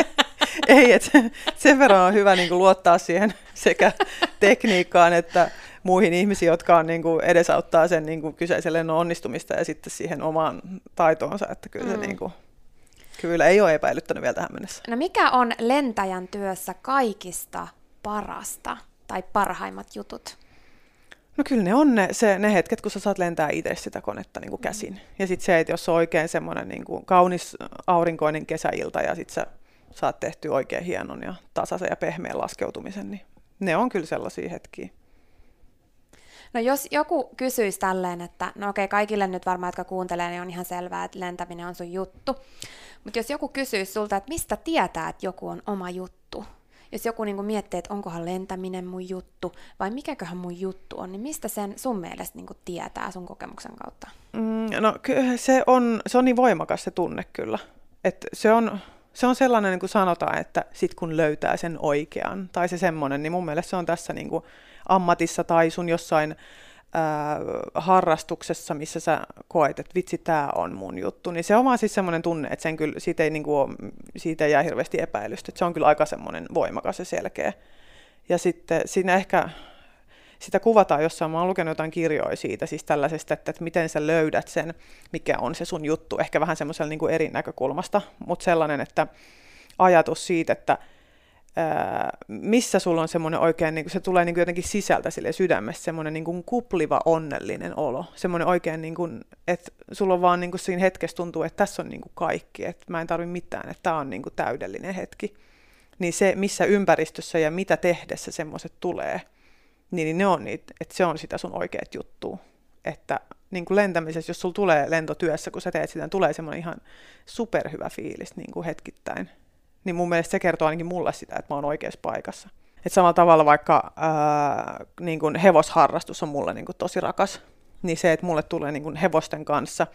ei, että sen verran on hyvä niin kuin, luottaa siihen sekä tekniikkaan että muihin ihmisiin, jotka on, niin kuin, edesauttaa sen niin kuin, kyseisen lennon onnistumista ja sitten siihen omaan taitoonsa, että kyllä se mm. niin kuin, kyllä ei ole epäilyttänyt vielä tähän mennessä. No mikä on lentäjän työssä kaikista parasta tai parhaimmat jutut? No kyllä ne on ne, se, ne hetket, kun sä saat lentää itse sitä konetta niin kuin käsin. Mm. Ja sitten se, että jos on oikein semmoinen niin kuin kaunis aurinkoinen kesäilta ja sitten sä saat tehty oikein hienon ja tasaisen ja pehmeän laskeutumisen, niin ne on kyllä sellaisia hetkiä. No jos joku kysyisi tälleen, että no okei, kaikille nyt varmaan, jotka kuuntelee, niin on ihan selvää, että lentäminen on sun juttu. Mutta jos joku kysyisi sulta, että mistä tietää, että joku on oma juttu, jos joku niin kuin miettii, että onkohan lentäminen mun juttu vai mikäköhän mun juttu on, niin mistä sen sun mielestä niin kuin tietää sun kokemuksen kautta? Mm, no se on, se on niin voimakas se tunne kyllä. Et se, on, se on sellainen, niin kuin sanotaan, että sit kun löytää sen oikean, tai se semmoinen, niin mun mielestä se on tässä niin kuin ammatissa tai sun jossain harrastuksessa, missä sä koet, että vitsi, tämä on mun juttu, niin se on vaan siis semmoinen tunne, että sen kyllä, siitä ei, niin kuin ole, siitä ei jää hirveästi epäilystä, että se on kyllä aika semmoinen voimakas ja selkeä. Ja sitten siinä ehkä sitä kuvataan jossain, mä oon lukenut jotain kirjoja siitä, siis tällaisesta, että, että miten sä löydät sen, mikä on se sun juttu, ehkä vähän semmoisella niin eri näkökulmasta, mutta sellainen, että ajatus siitä, että missä sulla on semmoinen oikein, niin se tulee niin jotenkin sisältä sille sydämessä, semmoinen niin kuin kupliva onnellinen olo, semmoinen oikein, niin kuin, että sulla on vaan niin kuin siinä hetkessä tuntuu, että tässä on niin kuin kaikki, että mä en tarvi mitään, että tämä on niin kuin täydellinen hetki. Niin se, missä ympäristössä ja mitä tehdessä semmoiset tulee, niin, niin ne on niitä, että se on sitä sun oikeat juttua. Että niin kuin lentämisessä, jos sulla tulee lentotyössä, kun sä teet sitä, tulee semmoinen ihan superhyvä fiilis niin kuin hetkittäin. Niin mun mielestä se kertoo ainakin mulle sitä, että mä oon oikeassa paikassa. Et samalla tavalla vaikka ää, niin kuin hevosharrastus on mulle niin kuin tosi rakas, niin se, että mulle tulee niin kuin hevosten kanssa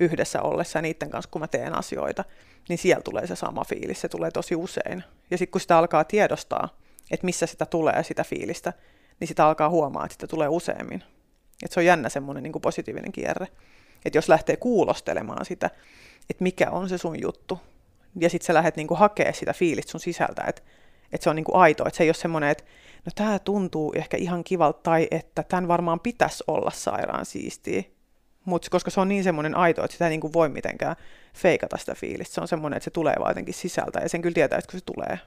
yhdessä ollessa ja niiden kanssa, kun mä teen asioita, niin siellä tulee se sama fiilis, se tulee tosi usein. Ja sitten kun sitä alkaa tiedostaa, että missä sitä tulee sitä fiilistä, niin sitä alkaa huomaa, että sitä tulee useammin. Et se on jännä semmoinen niin positiivinen kierre. Että jos lähtee kuulostelemaan sitä, että mikä on se sun juttu, ja sitten sä lähdet niin hakemaan sitä fiilistä sun sisältä, että että se on niin kuin aito, että se ei ole semmoinen, että no tämä tuntuu ehkä ihan kivalta tai että tämän varmaan pitäisi olla sairaan siistiä. Mutta koska se on niin semmoinen aito, että sitä ei niin kuin voi mitenkään feikata sitä fiilistä. Se on semmoinen, että se tulee vaan jotenkin sisältä ja sen kyllä tietää, että kun se tulee.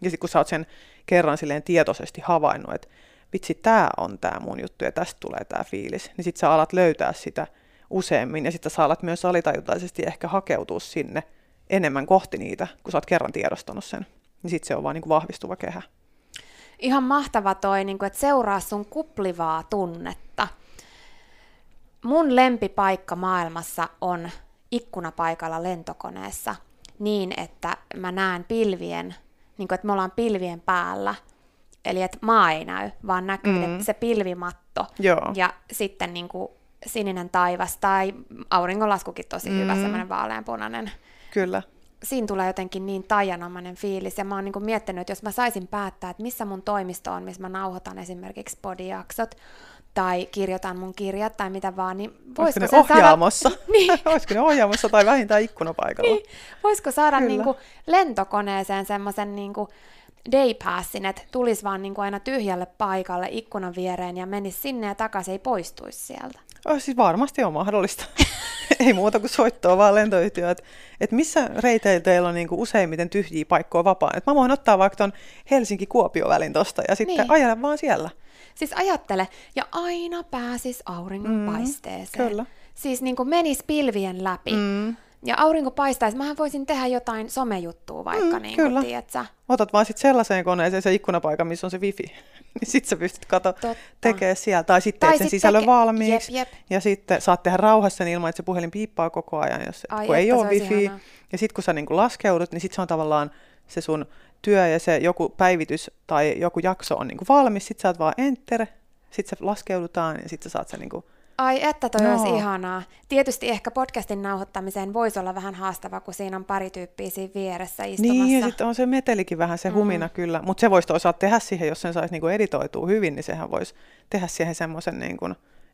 Ja sitten kun sä oot sen kerran silleen tietoisesti havainnut, että vitsi, tämä on tämä mun juttu ja tästä tulee tämä fiilis, niin sitten sä alat löytää sitä useammin ja sitten sä alat myös alitajuntaisesti ehkä hakeutua sinne enemmän kohti niitä, kun sä oot kerran tiedostanut sen. Niin sitten se on vaan niin kuin vahvistuva kehä. Ihan mahtava toi, niin kuin, että seuraa sun kuplivaa tunnetta. Mun lempipaikka maailmassa on ikkunapaikalla lentokoneessa niin, että mä näen pilvien, niin kuin, että me ollaan pilvien päällä – Eli että maa ei näy, vaan näkyy mm. se pilvimatto. Joo. Ja sitten niin kuin sininen taivas tai auringonlaskukin tosi mm. hyvä, semmoinen vaaleanpunainen. Kyllä. Siinä tulee jotenkin niin tajanomainen fiilis, ja mä oon niin miettinyt, että jos mä saisin päättää, että missä mun toimisto on, missä mä nauhoitan esimerkiksi podijaksot, tai kirjoitan mun kirjat tai mitä vaan, niin voisiko ne ohjaamossa? Saada... niin. Olisiko ne ohjaamossa tai vähintään ikkunapaikalla? Niin. Voisiko saada niin kuin lentokoneeseen semmoisen niin kuin daypassin, että tulisi vaan niin kuin aina tyhjälle paikalle ikkunan viereen ja menisi sinne ja takaisin, ei poistuisi sieltä. Oh, siis varmasti on mahdollista. ei muuta kuin soittoa vaan lentoyhtiö, että et missä reiteillä teillä on niinku useimmiten tyhjiä paikkoja vapaa. Et mä voin ottaa vaikka ton Helsinki-Kuopio-välin tosta ja sitten niin. ajella vaan siellä. Siis ajattele, ja aina pääsis auringonpaisteeseen. Mm, kyllä. Siis niin kuin menis pilvien läpi. Mm ja aurinko paistaisi, mähän voisin tehdä jotain somejuttua vaikka, mm, niin kyllä. Kun, tiedätkö? Otat vaan sitten sellaiseen koneeseen se ikkunapaikan, missä on se wifi. niin sitten sä pystyt kato tekemään sieltä. Tai sitten teet sen sisällön teke... valmiiksi. Jep, jep. Ja sitten saat tehdä rauhassa ilman, että se puhelin piippaa koko ajan, jos, Ai, kun ei ole wifi. Ihanaa. Ja sitten kun sä niin laskeudut, niin sitten se on tavallaan se sun työ ja se joku päivitys tai joku jakso on niin valmis. Sitten saat vaan enter, sitten se laskeudutaan ja sitten sä saat sen niin kuin Ai että toi no. olisi ihanaa. Tietysti ehkä podcastin nauhoittamiseen voisi olla vähän haastava, kun siinä on pari tyyppiä siinä vieressä istumassa. Niin, ja sitten on se metelikin vähän se humina mm. kyllä. Mutta se voisi toisaalta tehdä siihen, jos sen saisi niinku editoitua hyvin, niin sehän voisi tehdä siihen semmoisen, niinku,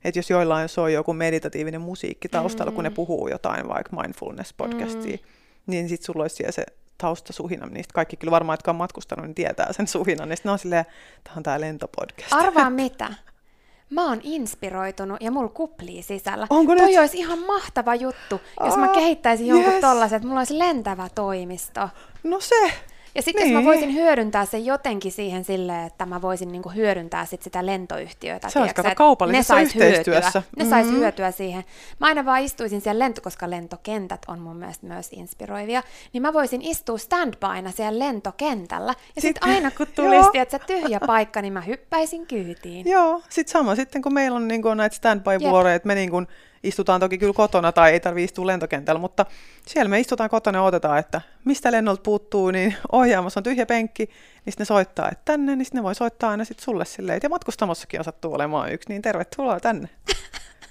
että jos joillain soi joku meditatiivinen musiikki taustalla, mm. kun ne mm. puhuu jotain vaikka mindfulness-podcastia, mm. niin sitten sulla olisi siellä se taustasuhina, niistä kaikki kyllä varmaan, jotka on matkustanut, niin tietää sen suhinan, niin sitten ne on silleen, tämä on tämä lentopodcast. Arvaa mitä? mä oon inspiroitunut ja mulla kuplii sisällä. Onko Toi nyt? olisi ihan mahtava juttu, jos mä kehittäisin jonkun yes. tollasen, että mulla olisi lentävä toimisto. No se, ja sitten niin. jos mä niin. voisin hyödyntää sen jotenkin siihen silleen, että mä voisin niinku hyödyntää sit sitä lentoyhtiötä. Se olisi kato kaupallisessa ne yhteistyössä. Hyötyä, ne mm-hmm. sais hyötyä siihen. Mä aina vaan istuisin siellä lento, koska lentokentät on mun mielestä myös inspiroivia, niin mä voisin istua standbyna siellä lentokentällä. Ja sitten sit aina kun tulisi että se tyhjä paikka, niin mä hyppäisin kyytiin. Joo, sitten sama sitten kun meillä on niinku näitä standby-vuoroja, että me niinku istutaan toki kyllä kotona tai ei tarvitse istua lentokentällä, mutta siellä me istutaan kotona ja otetaan, että mistä lennolta puuttuu, niin ohjaamassa on tyhjä penkki, niin ne soittaa, että tänne, niin ne voi soittaa aina sitten sulle silleen, ja matkustamossakin on sattuu olemaan yksi, niin tervetuloa tänne.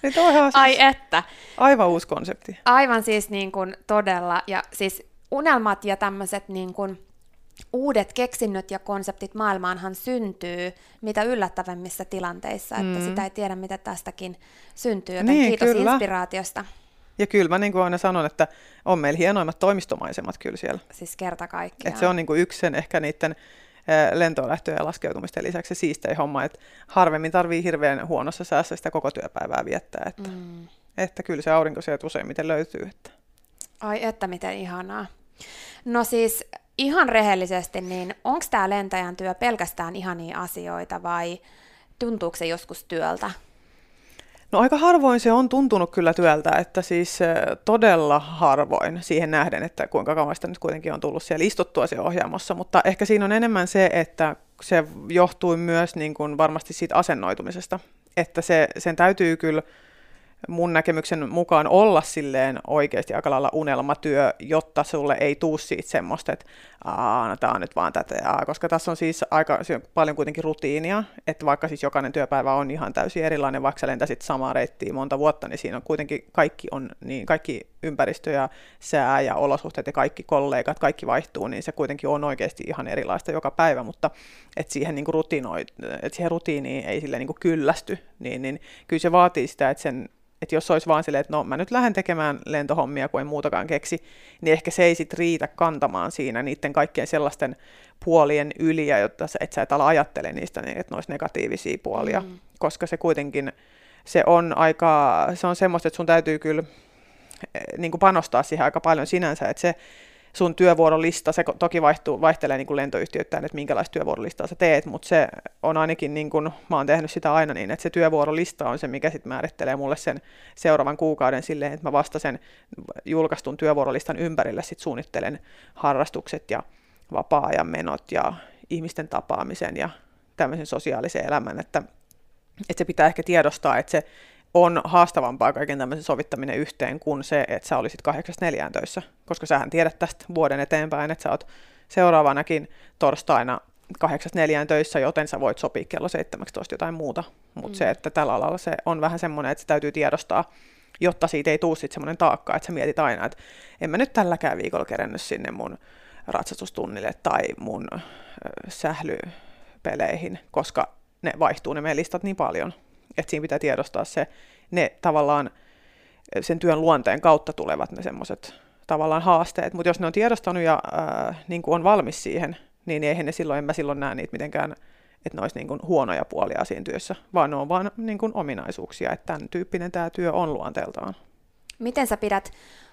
Niin siis Ai että. Aivan uusi konsepti. Aivan siis niin kuin todella, ja siis unelmat ja tämmöiset niin kuin uudet keksinnöt ja konseptit maailmaanhan syntyy mitä yllättävämmissä tilanteissa, että mm. sitä ei tiedä, mitä tästäkin syntyy, joten niin, kiitos kyllä. inspiraatiosta. Ja kyllä mä niin kuin aina sanon, että on meillä hienoimmat toimistomaisemat kyllä siellä. Siis kerta kaikkiaan. Et se on niin kuin yksi sen ehkä niiden lentoon lähtöä ja laskeutumisten lisäksi se siistei homma, että harvemmin tarvii hirveän huonossa säässä sitä koko työpäivää viettää. Että, mm. että kyllä se aurinko sieltä useimmiten löytyy. Että. Ai että miten ihanaa. No siis ihan rehellisesti, niin onko tämä lentäjän työ pelkästään ihania asioita vai tuntuuko se joskus työltä? No aika harvoin se on tuntunut kyllä työltä, että siis todella harvoin siihen nähden, että kuinka kauan sitä nyt kuitenkin on tullut siellä istuttua siellä ohjaamossa, mutta ehkä siinä on enemmän se, että se johtui myös niin kuin varmasti siitä asennoitumisesta, että se, sen täytyy kyllä mun näkemyksen mukaan olla silleen oikeasti aika lailla unelmatyö, jotta sulle ei tuu siitä semmoista, että Aa, no tää on nyt vaan tätä, ja, koska tässä on siis aika paljon kuitenkin rutiinia, että vaikka siis jokainen työpäivä on ihan täysin erilainen, vaikka sä lentäisit samaa reittiä monta vuotta, niin siinä on kuitenkin kaikki, on, niin kaikki ympäristö ja sää ja olosuhteet ja kaikki kollegat, kaikki vaihtuu, niin se kuitenkin on oikeasti ihan erilaista joka päivä, mutta että siihen, niin rutinoi, että siihen rutiiniin ei sille niin kyllästy, niin, niin kyllä se vaatii sitä, että sen että jos olisi vaan silleen, että no mä nyt lähden tekemään lentohommia, kun en muutakaan keksi, niin ehkä se ei sit riitä kantamaan siinä niiden kaikkien sellaisten puolien yli, ja jotta sä, et sä et ala ajattele niistä, niin, että ne olisi negatiivisia puolia, mm. koska se kuitenkin, se on aika, se on semmoista, että sun täytyy kyllä eh, niin kuin panostaa siihen aika paljon sinänsä, että se, sun työvuorolista, se toki vaihtuu, vaihtelee niin kuin lentoyhtiöittäin, että minkälaista työvuorolistaa sä teet, mutta se on ainakin, niin kuin, mä oon tehnyt sitä aina niin, että se työvuorolista on se, mikä sitten määrittelee mulle sen seuraavan kuukauden silleen, että mä vasta sen julkaistun työvuorolistan ympärille sit suunnittelen harrastukset ja vapaa-ajan menot ja ihmisten tapaamisen ja tämmöisen sosiaalisen elämän, että, että se pitää ehkä tiedostaa, että se on haastavampaa kaiken tämmöisen sovittaminen yhteen kuin se, että sä olisit kahdeksasta neljään töissä, koska sähän tiedät tästä vuoden eteenpäin, että sä oot seuraavanakin torstaina kahdeksasta neljään töissä, joten sä voit sopia kello 17 jotain muuta. Mutta mm. se, että tällä alalla se on vähän semmoinen, että se täytyy tiedostaa, jotta siitä ei tule sitten semmoinen taakka, että sä mietit aina, että en mä nyt tälläkään viikolla kerennyt sinne mun ratsastustunnille tai mun sählypeleihin, koska ne vaihtuu ne meidän listat niin paljon, että siinä pitää tiedostaa se, ne tavallaan sen työn luonteen kautta tulevat ne semmoiset tavallaan haasteet, mutta jos ne on tiedostanut ja ää, niin kuin on valmis siihen, niin eihän ne silloin, en mä silloin näe niitä mitenkään, että ne olisi niin kuin huonoja puolia siinä työssä, vaan ne on vain niin kuin ominaisuuksia, että tämän tyyppinen tämä työ on luonteeltaan. Miten sä pidät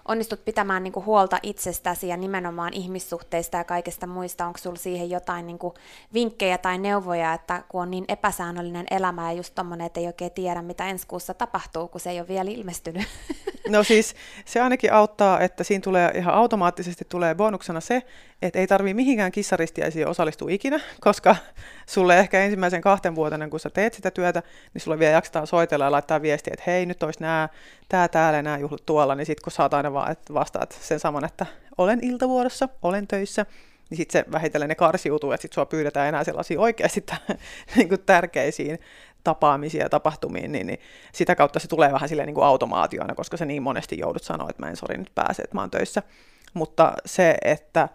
onnistut pitämään niin kuin huolta itsestäsi ja nimenomaan ihmissuhteista ja kaikesta muista? Onko sulla siihen jotain niin kuin vinkkejä tai neuvoja, että kun on niin epäsäännöllinen elämä ja just tommonen, että ei oikein tiedä, mitä ensi kuussa tapahtuu, kun se ei ole vielä ilmestynyt? No siis se ainakin auttaa, että siinä tulee ihan automaattisesti tulee bonuksena se, että ei tarvii mihinkään kissaristiäisiin osallistua ikinä, koska sulle ehkä ensimmäisen kahten vuotena, kun sä teet sitä työtä, niin sulle vielä jaksetaan soitella ja laittaa viestiä, että hei, nyt olisi nämä, tää täällä, nämä juhlut tuolla, niin sitten kun saat aina vaan, että vastaat sen saman, että olen iltavuorossa, olen töissä, niin sitten se vähitellen ne karsiutuu, että sitten sua pyydetään enää sellaisiin oikeasti niin kuin tärkeisiin tapaamisia ja tapahtumiin, niin, niin sitä kautta se tulee vähän silleen niin kuin automaationa, koska se niin monesti joudut sanoa, että mä en sori nyt pääse, että mä oon töissä. Mutta se, että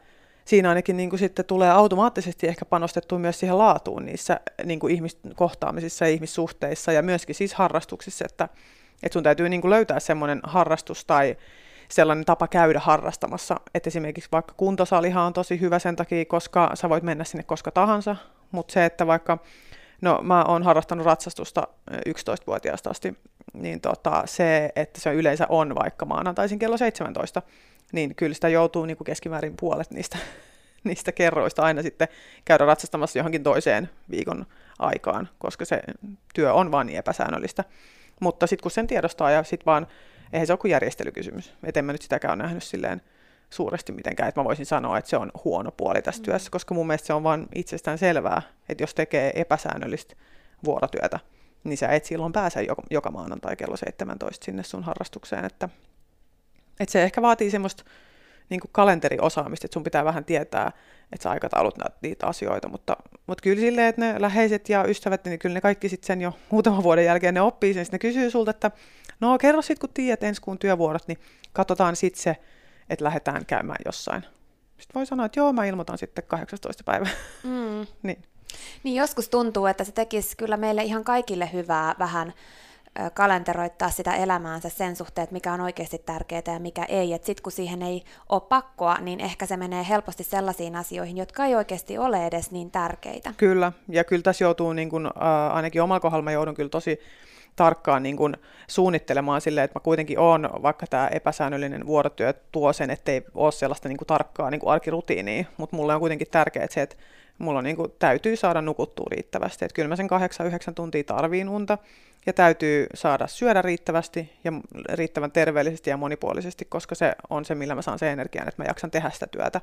siinä ainakin niin kuin sitten tulee automaattisesti ehkä panostettua myös siihen laatuun niissä niin kuin ihmiskohtaamisissa ja ihmissuhteissa ja myöskin siis harrastuksissa, että, että sun täytyy niin kuin löytää semmoinen harrastus tai sellainen tapa käydä harrastamassa. Että esimerkiksi vaikka kuntosalihan on tosi hyvä sen takia, koska sä voit mennä sinne koska tahansa, mutta se, että vaikka, no mä oon harrastanut ratsastusta 11-vuotiaasta asti, niin tota, se, että se yleensä on vaikka maanantaisin kello 17, niin kyllä sitä joutuu niin kuin keskimäärin puolet niistä, niistä kerroista aina sitten käydä ratsastamassa johonkin toiseen viikon aikaan, koska se työ on vaan niin epäsäännöllistä. Mutta sitten kun sen tiedostaa ja sitten vaan, eihän se ole kuin järjestelykysymys. Et en mä nyt sitäkään ole nähnyt silleen suuresti mitenkään, että mä voisin sanoa, että se on huono puoli tässä mm. työssä, koska mun mielestä se on vaan itsestään selvää, että jos tekee epäsäännöllistä vuorotyötä, niin sä et silloin pääse joka, joka maanantai kello 17 sinne sun harrastukseen, että että se ehkä vaatii semmoista niin kuin kalenteriosaamista, että sun pitää vähän tietää, että sä aikataulut niitä asioita, mutta, mutta kyllä silleen, että ne läheiset ja ystävät, niin kyllä ne kaikki sitten sen jo muutaman vuoden jälkeen ne oppii sen, ne kysyy sulta, että no kerro sitten kun tiedät ensi kuun työvuorot, niin katsotaan sitten se, että lähdetään käymään jossain. Sitten voi sanoa, että joo, mä ilmoitan sitten 18. päivä. Mm. niin. niin joskus tuntuu, että se tekisi kyllä meille ihan kaikille hyvää vähän kalenteroittaa sitä elämäänsä sen suhteen, että mikä on oikeasti tärkeää ja mikä ei. Sitten kun siihen ei ole pakkoa, niin ehkä se menee helposti sellaisiin asioihin, jotka ei oikeasti ole edes niin tärkeitä. Kyllä, ja kyllä tässä joutuu, niin kun, äh, ainakin omalla kohdalla joudun kyllä tosi tarkkaan niin kun suunnittelemaan silleen, että mä kuitenkin on, vaikka tämä epäsäännöllinen vuorotyö tuo sen, ettei ole sellaista niin tarkkaa niin arkirutiinia, mutta mulle on kuitenkin tärkeää se, että mulla niin kuin, täytyy saada nukuttua riittävästi. Että kyllä mä sen 8-9 tuntia tarviin unta, ja täytyy saada syödä riittävästi ja riittävän terveellisesti ja monipuolisesti, koska se on se, millä mä saan sen energian, että mä jaksan tehdä sitä työtä.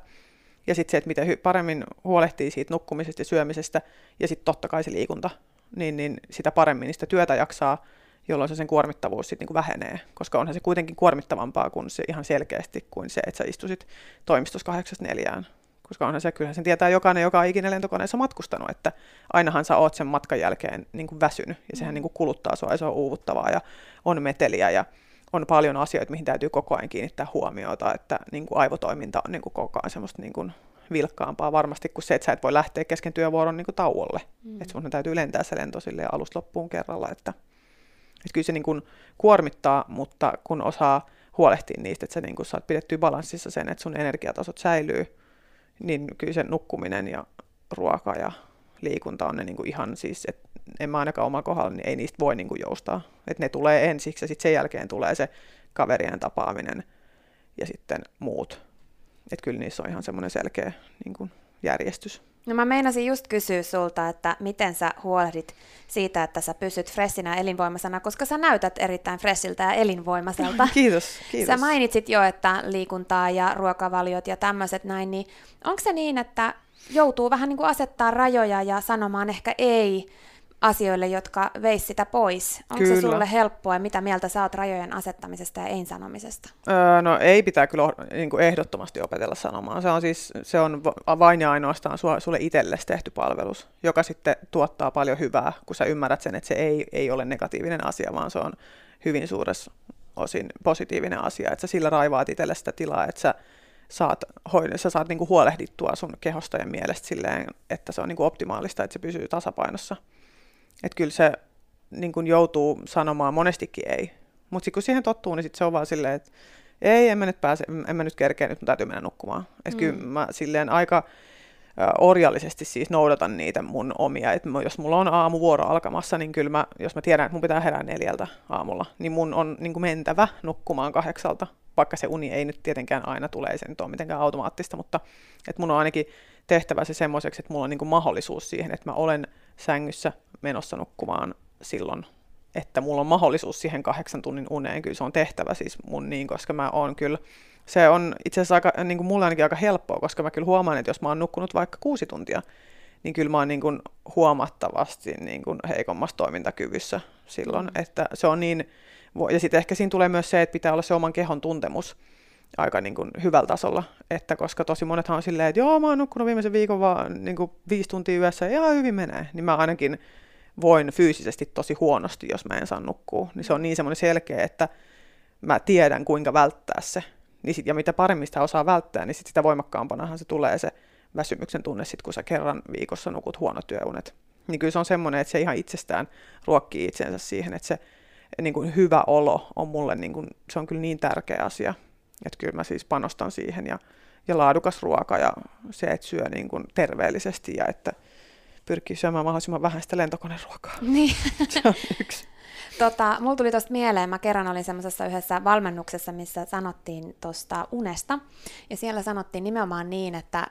Ja sitten se, että miten paremmin huolehtii siitä nukkumisesta ja syömisestä, ja sitten totta kai se liikunta, niin, niin sitä paremmin niistä työtä jaksaa, jolloin se sen kuormittavuus sitten niin vähenee, koska onhan se kuitenkin kuormittavampaa kuin se ihan selkeästi kuin se, että sä istusit toimistossa kahdeksasta neljään koska onhan se, kyllähän sen tietää jokainen, joka on ikinä lentokoneessa matkustanut, että ainahan sä oot sen matkan jälkeen niin kuin väsynyt, ja sehän mm. niin kuin kuluttaa sua, ja se on uuvuttavaa, ja on meteliä, ja on paljon asioita, mihin täytyy koko ajan kiinnittää huomiota, että niin kuin aivotoiminta on niin kuin koko ajan semmoista niin kuin vilkkaampaa varmasti kuin se, että sä et voi lähteä kesken työvuoron niin kuin tauolle. Mm. Että sun täytyy lentää se lento sille alusta loppuun kerralla. Että, että kyllä se niin kuin kuormittaa, mutta kun osaa huolehtia niistä, että sä niin kuin saat pidettyä balanssissa sen, että sun energiatasot säilyy, niin kyllä se nukkuminen ja ruoka ja liikunta on ne niin kuin ihan siis, että en mä ainakaan omalla kohdalla, niin ei niistä voi niin kuin joustaa. Että ne tulee ensiksi ja sitten sen jälkeen tulee se kaverien tapaaminen ja sitten muut. Että kyllä niissä on ihan semmoinen selkeä niin kuin järjestys. No mä meinasin just kysyä sulta, että miten sä huolehdit siitä, että sä pysyt freshinä elinvoimaisena, koska sä näytät erittäin freshiltä ja elinvoimaiselta. kiitos, kiitos. Sä mainitsit jo, että liikuntaa ja ruokavaliot ja tämmöiset näin, niin onko se niin, että joutuu vähän niin kuin asettaa rajoja ja sanomaan ehkä ei asioille, jotka veis sitä pois. Onko kyllä. se sulle helppoa ja mitä mieltä oot rajojen asettamisesta ja ei sanomisesta? Öö, no ei pitää kyllä niin kuin ehdottomasti opetella sanomaan. Se on siis se on vain ja ainoastaan sulle itsellesi tehty palvelus, joka sitten tuottaa paljon hyvää, kun sä ymmärrät sen, että se ei, ei ole negatiivinen asia, vaan se on hyvin suuressa osin positiivinen asia, että sä sillä raivaat itselle sitä tilaa, että sä saat, sä saat niinku huolehdittua sun kehosta ja mielestä silleen, että se on niinku optimaalista, että se pysyy tasapainossa. Että kyllä se niin kun joutuu sanomaan monestikin ei. Mutta sitten kun siihen tottuu, niin sit se on vaan silleen, että ei, en mä nyt pääse, en mä nyt kerkeä, nyt mun täytyy mennä nukkumaan. Että mm. kyllä mä silleen aika orjallisesti siis noudatan niitä mun omia. Et jos mulla on aamuvuoro alkamassa, niin kyllä mä, jos mä tiedän, että mun pitää herää neljältä aamulla, niin mun on niin kuin mentävä nukkumaan kahdeksalta, vaikka se uni ei nyt tietenkään aina tule, ei se nyt ole mitenkään automaattista, mutta että mun on ainakin tehtävä se semmoiseksi, että mulla on niin kuin mahdollisuus siihen, että mä olen sängyssä menossa nukkumaan silloin, että mulla on mahdollisuus siihen kahdeksan tunnin uneen, kyllä se on tehtävä siis mun niin, koska mä oon kyllä, se on itse asiassa aika, niin kuin mulle ainakin aika helppoa, koska mä kyllä huomaan, että jos mä oon nukkunut vaikka kuusi tuntia, niin kyllä mä oon niin kuin huomattavasti niin kuin heikommassa toimintakyvyssä silloin, mm. että se on niin, ja sitten ehkä siinä tulee myös se, että pitää olla se oman kehon tuntemus, aika niin kuin hyvällä tasolla, että koska tosi monethan on silleen, että joo, mä oon nukkunut viimeisen viikon vaan niin kuin viisi tuntia yössä ja ihan hyvin menee, niin mä ainakin voin fyysisesti tosi huonosti, jos mä en saa nukkua. Niin se on niin semmoinen selkeä, että mä tiedän, kuinka välttää se. Niin sit, ja mitä paremmin sitä osaa välttää, niin sit sitä voimakkaampanahan se tulee se väsymyksen tunne, sit, kun sä kerran viikossa nukut huonot työunet. Niin kyllä se on semmoinen, että se ihan itsestään ruokkii itsensä siihen, että se niin kuin hyvä olo on mulle, niin kuin, se on kyllä niin tärkeä asia. Että kyllä mä siis panostan siihen ja, ja laadukas ruoka ja se, että syö niin kuin terveellisesti ja että pyrkii syömään mahdollisimman vähän sitä lentokoneruokaa. Niin. se on yksi. Tota, mulla tuli tuosta mieleen, mä kerran olin semmoisessa yhdessä valmennuksessa, missä sanottiin tuosta unesta, ja siellä sanottiin nimenomaan niin, että,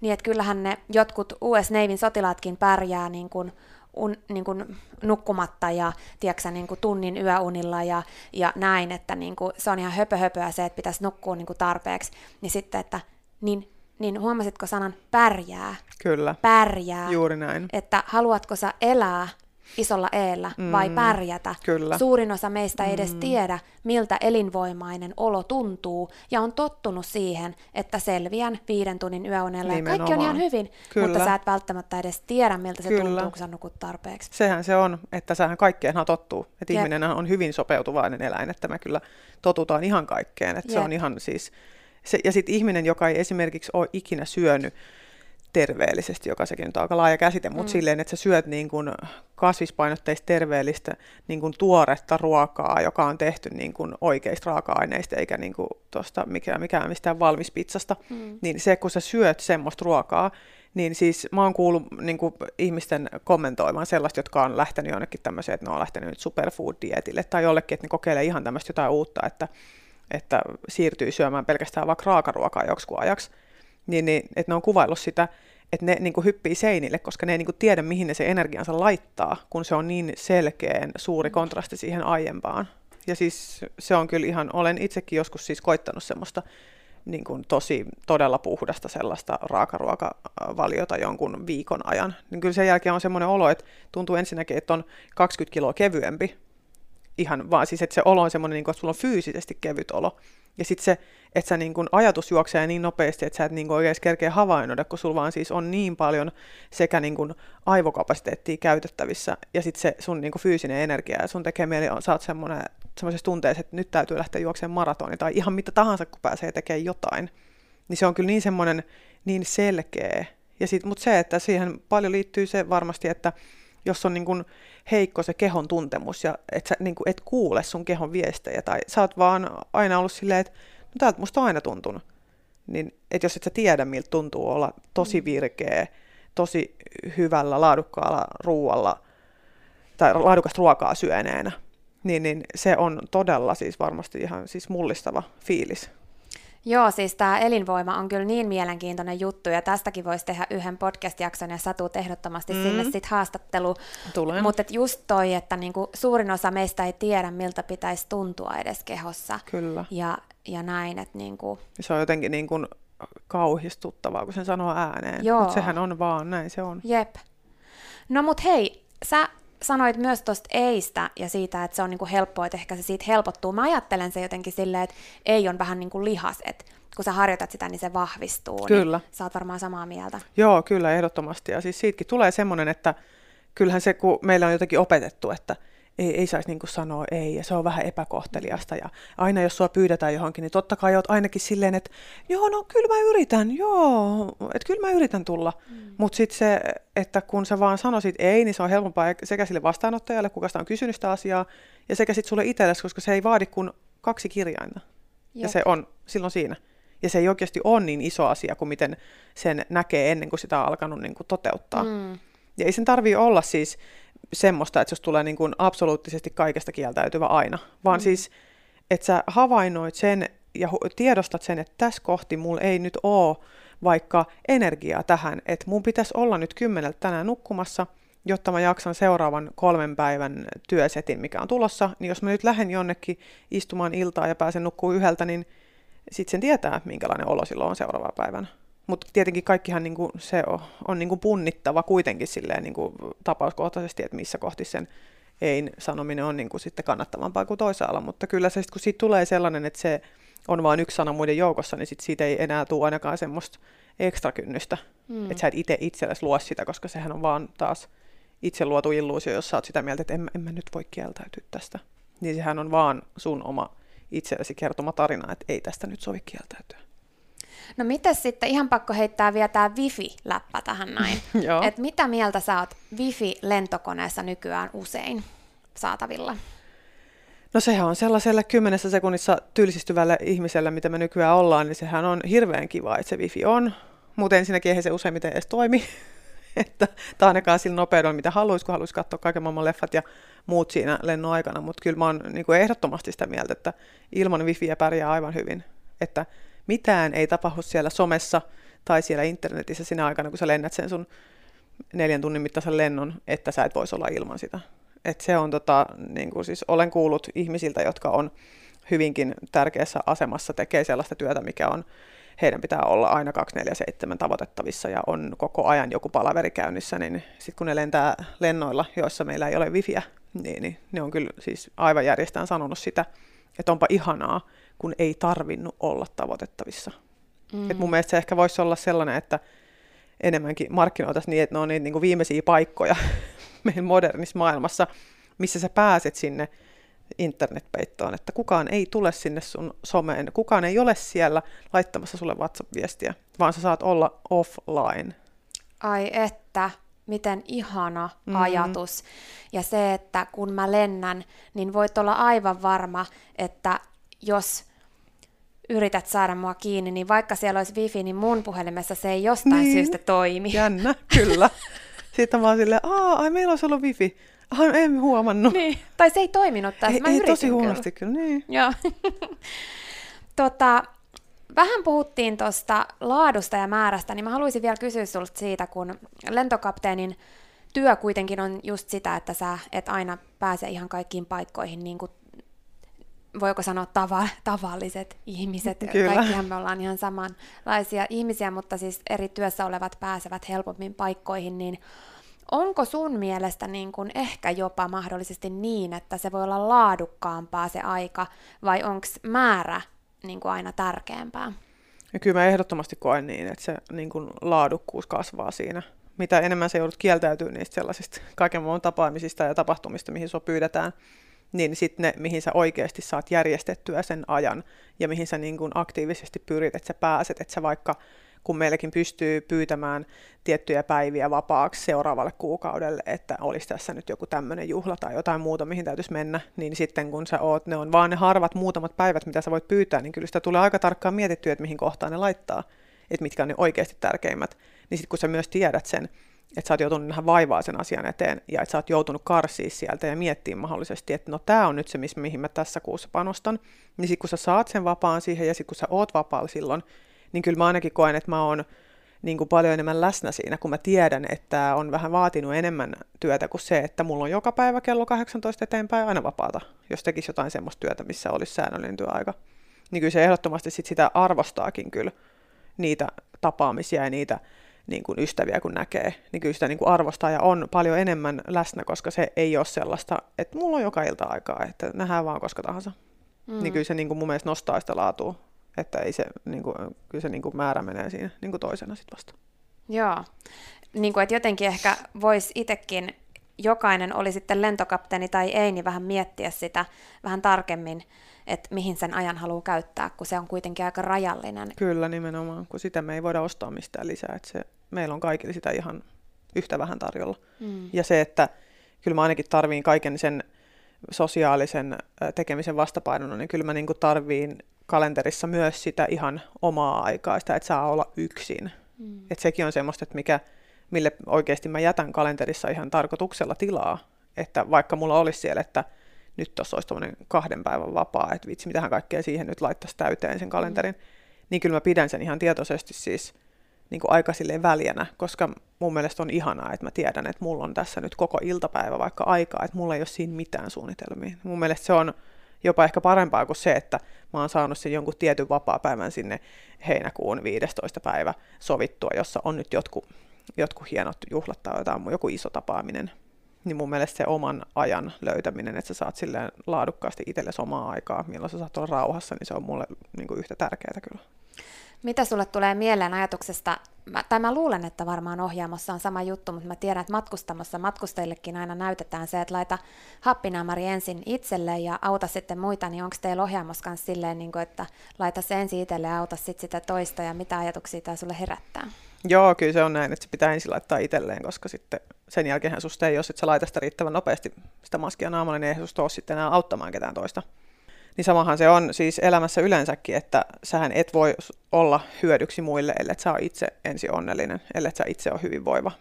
niin että kyllähän ne jotkut US Navyn sotilaatkin pärjää niin kuin un, niin kuin nukkumatta ja tiedätkö, niin kuin tunnin yöunilla ja, ja näin, että niin kuin, se on ihan höpö höpöä se, että pitäisi nukkua niin kuin tarpeeksi, niin sitten, että niin, niin huomasitko sanan pärjää? Kyllä. Pärjää. Juuri näin. Että haluatko sä elää isolla eellä mm, vai pärjätä. Kyllä. Suurin osa meistä ei edes mm. tiedä, miltä elinvoimainen olo tuntuu, ja on tottunut siihen, että selviän viiden tunnin yöunella ja kaikki on ihan hyvin, Kyllä. mutta sä et välttämättä edes tiedä, miltä se Kyllä. tuntuu, kun sä nukut tarpeeksi. Sehän se on, että sähän kaikkeenhan tottuu, että ihminen on hyvin sopeutuvainen eläin, että me kyllä totutaan ihan kaikkeen, että Jep. se on ihan siis Se, ja sitten ihminen, joka ei esimerkiksi ole ikinä syönyt terveellisesti, joka sekin nyt on aika laaja käsite, mutta mm. silleen, että sä syöt niin kuin kasvispainotteista terveellistä niin kuin tuoretta ruokaa, joka on tehty niin kuin oikeista raaka-aineista, eikä niin kuin tosta mikään, mikään mistään valmispizzasta, mm. niin se, kun sä syöt semmoista ruokaa, niin siis mä oon kuullut niin kuin, ihmisten kommentoimaan sellaista, jotka on lähtenyt jonnekin tämmöiseen, että ne on lähtenyt nyt superfood-dietille tai jollekin, että ne kokeilee ihan tämmöistä jotain uutta, että, että siirtyy syömään pelkästään vaikka raakaruokaa joksikun ajaksi, niin, niin että ne on kuvaillut sitä, että ne niin kuin hyppii seinille, koska ne ei niin kuin tiedä, mihin ne se energiansa laittaa, kun se on niin selkeän suuri kontrasti siihen aiempaan. Ja siis se on kyllä ihan, olen itsekin joskus siis koittanut semmoista niin kuin tosi todella puhdasta sellaista raakaruokavaliota jonkun viikon ajan, niin kyllä sen jälkeen on semmoinen olo, että tuntuu ensinnäkin, että on 20 kiloa kevyempi, ihan vaan siis, että se olo on semmoinen, niin kuin, että sulla on fyysisesti kevyt olo. Ja sitten se, että sä niin kuin ajatus juoksee niin nopeasti, että sä et niin oikein kerkeä havainnoida, kun sulla vaan siis on niin paljon sekä niin kuin aivokapasiteettia käytettävissä, ja sitten se sun niin fyysinen energia, ja sun tekee mieli, sä oot semmoisessa tunteessa, että nyt täytyy lähteä juoksemaan maratoni tai ihan mitä tahansa, kun pääsee tekemään jotain, niin se on kyllä niin semmoinen niin selkeä. Ja mutta se, että siihen paljon liittyy se varmasti, että jos on niin kuin heikko se kehon tuntemus ja et sä niin kuin et kuule sun kehon viestejä tai sä oot vaan aina ollut silleen, että no täältä musta on aina tuntunut. Niin, että jos et sä tiedä, miltä tuntuu olla tosi mm. virkeä, tosi hyvällä, laadukkaalla ruualla tai laadukasta ruokaa syöneenä, niin, niin se on todella siis varmasti ihan siis mullistava fiilis. Joo, siis tämä elinvoima on kyllä niin mielenkiintoinen juttu, ja tästäkin voisi tehdä yhden podcast-jakson, ja sä tuut ehdottomasti mm. sinne sitten haastattelu. Mutta just toi, että niinku suurin osa meistä ei tiedä, miltä pitäisi tuntua edes kehossa. Kyllä. Ja, ja näin, että niinku... Se on jotenkin niin kuin kauhistuttavaa, kun sen sanoo ääneen. Joo. Mutta sehän on vaan, näin se on. Jep. No mut hei, sä sanoit myös tuosta eistä ja siitä, että se on niinku helppoa, että ehkä se siitä helpottuu. Mä ajattelen se jotenkin silleen, että ei on vähän niin kuin lihas, että kun sä harjoitat sitä, niin se vahvistuu. Niin kyllä. Niin sä oot varmaan samaa mieltä. Joo, kyllä, ehdottomasti. Ja siis siitäkin tulee semmoinen, että kyllähän se, kun meillä on jotenkin opetettu, että ei, ei saisi niin sanoa ei, ja se on vähän epäkohteliasta. Ja aina jos sua pyydetään johonkin, niin totta kai oot ainakin silleen, että joo, no kyllä mä yritän, joo, että kyllä mä yritän tulla. Mm. Mutta sitten se, että kun sä vaan sanoisit ei, niin se on helpompaa sekä sille vastaanottajalle, kuka sitä on kysynyt sitä asiaa, ja sekä sitten sulle itsellesi, koska se ei vaadi kuin kaksi kirjainta. Jop. Ja se on silloin siinä. Ja se ei oikeasti ole niin iso asia kuin miten sen näkee ennen kuin sitä on alkanut niin kuin toteuttaa. Mm. Ja ei sen tarvii olla siis semmoista, että jos tulee niin kuin absoluuttisesti kaikesta kieltäytyvä aina, vaan mm. siis, että sä havainnoit sen ja tiedostat sen, että tässä kohti mulla ei nyt ole vaikka energiaa tähän, että mun pitäisi olla nyt kymmeneltä tänään nukkumassa, jotta mä jaksan seuraavan kolmen päivän työsetin, mikä on tulossa, niin jos mä nyt lähden jonnekin istumaan iltaa ja pääsen nukkuu yhdeltä, niin sitten sen tietää, minkälainen olo silloin on seuraava päivänä. Mutta tietenkin kaikkihan niinku, se on, on niinku punnittava kuitenkin silleen niinku tapauskohtaisesti, että missä kohti sen ei sanominen on niinku sitten kannattavampaa kuin toisaalla. Mutta kyllä se, kun siitä tulee sellainen, että se on vain yksi sana muiden joukossa, niin sit siitä ei enää tule ainakaan semmoista ekstra kynnystä. Mm. Että sä et itse itsellesi luo sitä, koska sehän on vaan taas itse luotu illuusio, jos sä oot sitä mieltä, että en, en mä nyt voi kieltäytyä tästä. Niin sehän on vaan sun oma itsellesi kertoma tarina, että ei tästä nyt sovi kieltäytyä. No miten sitten, ihan pakko heittää vielä tämä Wifi-läppä tähän näin. Et mitä mieltä sä oot Wifi-lentokoneessa nykyään usein saatavilla? No sehän on sellaiselle kymmenessä sekunnissa tylsistyvälle ihmiselle, mitä me nykyään ollaan, niin sehän on hirveän kiva, että se wifi on. Mutta ensinnäkin eihän se useimmiten edes toimi. että tämä ainakaan sillä nopeudella, mitä haluaisi, kun haluaisi katsoa kaiken maailman leffat ja muut siinä lennon aikana. Mutta kyllä mä oon niin ehdottomasti sitä mieltä, että ilman wifiä pärjää aivan hyvin. Että mitään ei tapahdu siellä somessa tai siellä internetissä sinä aikana, kun sä lennät sen sun neljän tunnin mittaisen lennon, että sä et voisi olla ilman sitä. Et se on tota, niin kuin siis olen kuullut ihmisiltä, jotka on hyvinkin tärkeässä asemassa, tekee sellaista työtä, mikä on, heidän pitää olla aina 247 tavoitettavissa ja on koko ajan joku palaveri käynnissä, niin sitten kun ne lentää lennoilla, joissa meillä ei ole wifiä, niin, niin ne on kyllä siis aivan järjestään sanonut sitä, että onpa ihanaa, kun ei tarvinnut olla tavoitettavissa. Mm. Et mun mielestä se ehkä voisi olla sellainen, että enemmänkin markkinoitaisiin niin, että ne on niitä niin kuin viimeisiä paikkoja meidän modernissa maailmassa, missä sä pääset sinne internetpeittoon, että kukaan ei tule sinne sun someen, kukaan ei ole siellä laittamassa sulle WhatsApp-viestiä, vaan sä saat olla offline. Ai että, miten ihana mm-hmm. ajatus. Ja se, että kun mä lennän, niin voit olla aivan varma, että jos yrität saada mua kiinni, niin vaikka siellä olisi wifi, niin mun puhelimessa se ei jostain niin. syystä toimi. Jännä, kyllä. Sitten mä oon silleen, aa, ai meillä olisi ollut wifi. Ah, en huomannut. Niin. Tai se ei toiminut tässä. Ei, mä ei tosi huonosti kyllä, kyllä niin. Joo. tota, vähän puhuttiin tuosta laadusta ja määrästä, niin mä haluaisin vielä kysyä sulta siitä, kun lentokapteenin työ kuitenkin on just sitä, että sä et aina pääse ihan kaikkiin paikkoihin niin kuin voiko sanoa tava- tavalliset ihmiset. Kyllä. Kaikkihan me ollaan ihan samanlaisia ihmisiä, mutta siis eri työssä olevat pääsevät helpommin paikkoihin, niin onko sun mielestä niin kuin ehkä jopa mahdollisesti niin, että se voi olla laadukkaampaa se aika, vai onko määrä niin kuin aina tärkeämpää? Ja kyllä mä ehdottomasti koen niin, että se niin kuin laadukkuus kasvaa siinä. Mitä enemmän se joudut kieltäytyä niistä sellaisista kaiken muun tapaamisista ja tapahtumista, mihin sua pyydetään, niin sitten ne, mihin sä oikeasti saat järjestettyä sen ajan ja mihin sä niin kuin aktiivisesti pyrit, että sä pääset, että sä vaikka kun meilläkin pystyy pyytämään tiettyjä päiviä vapaaksi seuraavalle kuukaudelle, että olisi tässä nyt joku tämmöinen juhla tai jotain muuta, mihin täytyisi mennä, niin sitten kun sä oot, ne on vaan ne harvat muutamat päivät, mitä sä voit pyytää, niin kyllä sitä tulee aika tarkkaan mietittyä, että mihin kohtaan ne laittaa, että mitkä on ne oikeasti tärkeimmät. Niin sitten kun sä myös tiedät sen, että sä oot joutunut nähdä vaivaa sen asian eteen ja että sä oot joutunut karsiin sieltä ja miettimään mahdollisesti, että no tämä on nyt se, mihin mä tässä kuussa panostan, niin sitten kun sä saat sen vapaan siihen ja sitten kun sä oot vapaalla silloin, niin kyllä mä ainakin koen, että mä oon niin kuin paljon enemmän läsnä siinä, kun mä tiedän, että on vähän vaatinut enemmän työtä kuin se, että mulla on joka päivä kello 18 eteenpäin aina vapaata, jos tekisi jotain semmoista työtä, missä olisi säännöllinen työaika. Niin kyllä se ehdottomasti sit sitä arvostaakin kyllä, niitä tapaamisia ja niitä niin kuin ystäviä kun näkee, niin kyllä sitä niin kuin arvostaa ja on paljon enemmän läsnä, koska se ei ole sellaista, että mulla on joka ilta aikaa, että nähdään vaan koska tahansa. Mm. Niin kyllä se niin kuin mun mielestä nostaa sitä laatua että ei se, niin kuin, kyllä se niin kuin määrä menee siinä niin kuin toisena sitten vasta. Joo, niin kuin, että jotenkin ehkä voisi itsekin, jokainen oli sitten lentokapteeni tai ei, niin vähän miettiä sitä vähän tarkemmin, että mihin sen ajan haluaa käyttää, kun se on kuitenkin aika rajallinen. Kyllä, nimenomaan, kun sitä me ei voida ostaa mistään lisää, että se, meillä on kaikille sitä ihan yhtä vähän tarjolla. Mm. Ja se, että kyllä mä ainakin tarviin kaiken sen sosiaalisen tekemisen vastapainona, niin kyllä mä niin tarviin kalenterissa myös sitä ihan omaa aikaa, sitä, että saa olla yksin. Mm. Että sekin on semmoista, että mikä, mille oikeasti mä jätän kalenterissa ihan tarkoituksella tilaa. Että vaikka mulla olisi siellä, että nyt tuossa olisi kahden päivän vapaa, että vitsi, mitähän kaikkea siihen nyt laittaisi täyteen sen kalenterin, mm. niin kyllä mä pidän sen ihan tietoisesti siis niin kuin aika silleen väljänä, koska mun mielestä on ihanaa, että mä tiedän, että mulla on tässä nyt koko iltapäivä vaikka aikaa, että mulla ei ole siinä mitään suunnitelmia. Mun mielestä se on jopa ehkä parempaa kuin se, että mä oon saanut sen jonkun tietyn vapaa-päivän sinne heinäkuun 15. päivä sovittua, jossa on nyt jotkut, jotkut hienot juhlat tai jotain, joku iso tapaaminen. Niin mun mielestä se oman ajan löytäminen, että sä saat silleen laadukkaasti itsellesi omaa aikaa, milloin sä saat olla rauhassa, niin se on mulle niin kuin yhtä tärkeää kyllä. Mitä sulle tulee mieleen ajatuksesta, mä, tai mä luulen, että varmaan ohjaamossa on sama juttu, mutta mä tiedän, että matkustamassa matkustajillekin aina näytetään se, että laita happinaamari ensin itselle ja auta sitten muita, niin onko teillä ohjaamossa kanssa silleen, niin kuin, että laita se ensin itselle ja auta sitten sitä toista, ja mitä ajatuksia tämä sulle herättää? Joo, kyllä se on näin, että se pitää ensin laittaa itselleen, koska sitten sen jälkeen susta ei, jos et sä laita sitä riittävän nopeasti sitä maskia naamalle, niin ei susta ole sitten enää auttamaan ketään toista. Niin samahan se on siis elämässä yleensäkin, että sähän et voi olla hyödyksi muille, ellei sä ole itse ensi onnellinen, ellei sä itse ole hyvinvoiva.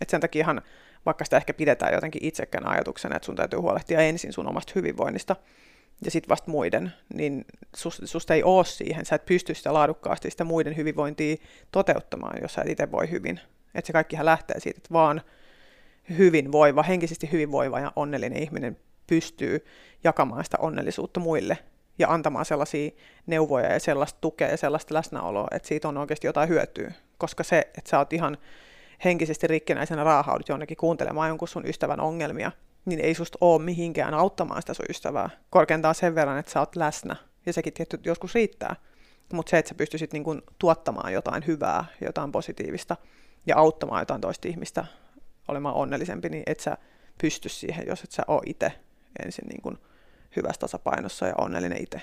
Et sen takiahan, vaikka sitä ehkä pidetään jotenkin itsekään ajatuksena, että sun täytyy huolehtia ensin sun omasta hyvinvoinnista ja sitten vasta muiden, niin susta, susta ei ole siihen, sä et pysty sitä laadukkaasti sitä muiden hyvinvointia toteuttamaan, jos sä et itse voi hyvin. Että se kaikkihan lähtee siitä, että vaan hyvinvoiva, henkisesti hyvinvoiva ja onnellinen ihminen pystyy jakamaan sitä onnellisuutta muille ja antamaan sellaisia neuvoja ja sellaista tukea ja sellaista läsnäoloa, että siitä on oikeasti jotain hyötyä. Koska se, että sä oot ihan henkisesti rikkinäisenä raahaudut jonnekin kuuntelemaan jonkun sun ystävän ongelmia, niin ei susta ole mihinkään auttamaan sitä sun ystävää. Korkeintaan sen verran, että sä oot läsnä. Ja sekin tietty joskus riittää. Mutta se, että sä pystyisit niinku tuottamaan jotain hyvää, jotain positiivista ja auttamaan jotain toista ihmistä olemaan onnellisempi, niin et sä pysty siihen, jos et sä ole itse ensin niin kuin hyvässä tasapainossa ja onnellinen itse.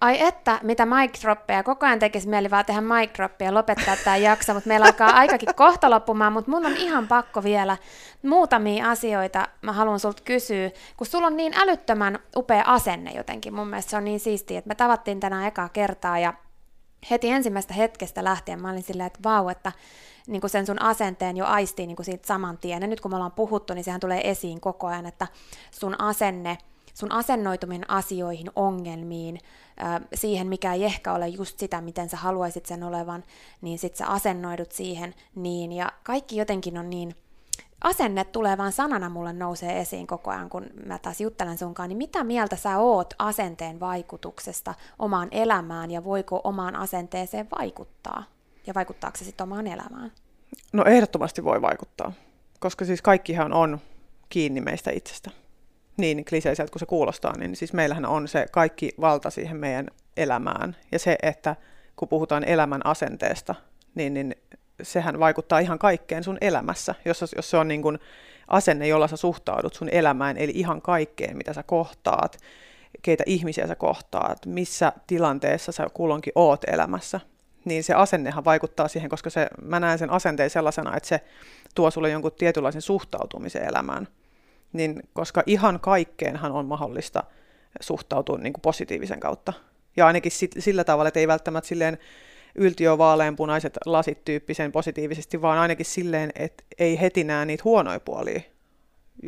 Ai että, mitä mic droppeja. Koko ajan tekisi mieli vaan tehdä mic droppia ja lopettaa tämä jakso, mutta meillä alkaa aikakin kohta loppumaan, mutta mun on ihan pakko vielä muutamia asioita mä haluan sulta kysyä, kun sulla on niin älyttömän upea asenne jotenkin. Mun mielestä se on niin siistiä, että me tavattiin tänään ekaa kertaa ja heti ensimmäistä hetkestä lähtien mä olin silleen, että vau, että niin kuin sen sun asenteen jo aistii niin kuin siitä saman tien. Ja nyt kun me ollaan puhuttu, niin sehän tulee esiin koko ajan, että sun asenne, sun asennoituminen asioihin, ongelmiin, siihen, mikä ei ehkä ole just sitä, miten sä haluaisit sen olevan, niin sit sä asennoidut siihen niin, ja kaikki jotenkin on niin, asenne tulee vaan sanana mulle nousee esiin koko ajan, kun mä taas juttelen sunkaan, niin mitä mieltä sä oot asenteen vaikutuksesta omaan elämään, ja voiko omaan asenteeseen vaikuttaa? Ja vaikuttaako se sitten omaan elämään? No ehdottomasti voi vaikuttaa, koska siis kaikkihan on kiinni meistä itsestä niin kliseiseltä kuin se kuulostaa, niin siis meillähän on se kaikki valta siihen meidän elämään. Ja se, että kun puhutaan elämän asenteesta, niin, niin sehän vaikuttaa ihan kaikkeen sun elämässä, jos, jos se on niin kuin asenne, jolla sä suhtaudut sun elämään, eli ihan kaikkeen, mitä sä kohtaat, keitä ihmisiä sä kohtaat, missä tilanteessa sä kulloinkin oot elämässä, niin se asennehan vaikuttaa siihen, koska se, mä näen sen asenteen sellaisena, että se tuo sulle jonkun tietynlaisen suhtautumisen elämään niin koska ihan kaikkeenhan on mahdollista suhtautua niin kuin positiivisen kautta. Ja ainakin sit, sillä tavalla, että ei välttämättä silleen yltiö vaaleanpunaiset lasit tyyppisen positiivisesti, vaan ainakin silleen, että ei heti näe niitä huonoja puolia.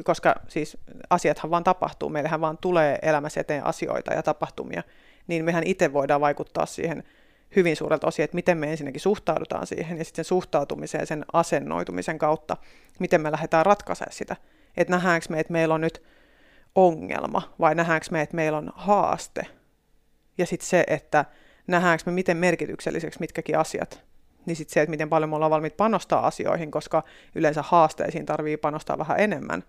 Koska siis asiathan vaan tapahtuu, meillähän vaan tulee elämässä eteen asioita ja tapahtumia, niin mehän itse voidaan vaikuttaa siihen hyvin suurelta osin, että miten me ensinnäkin suhtaudutaan siihen ja sitten suhtautumiseen, sen asennoitumisen kautta, miten me lähdetään ratkaisemaan sitä että nähdäänkö me, että meillä on nyt ongelma vai nähdäänkö me, että meillä on haaste. Ja sitten se, että nähdäänkö me miten merkitykselliseksi mitkäkin asiat. Niin sitten se, että miten paljon me ollaan valmiit panostaa asioihin, koska yleensä haasteisiin tarvii panostaa vähän enemmän.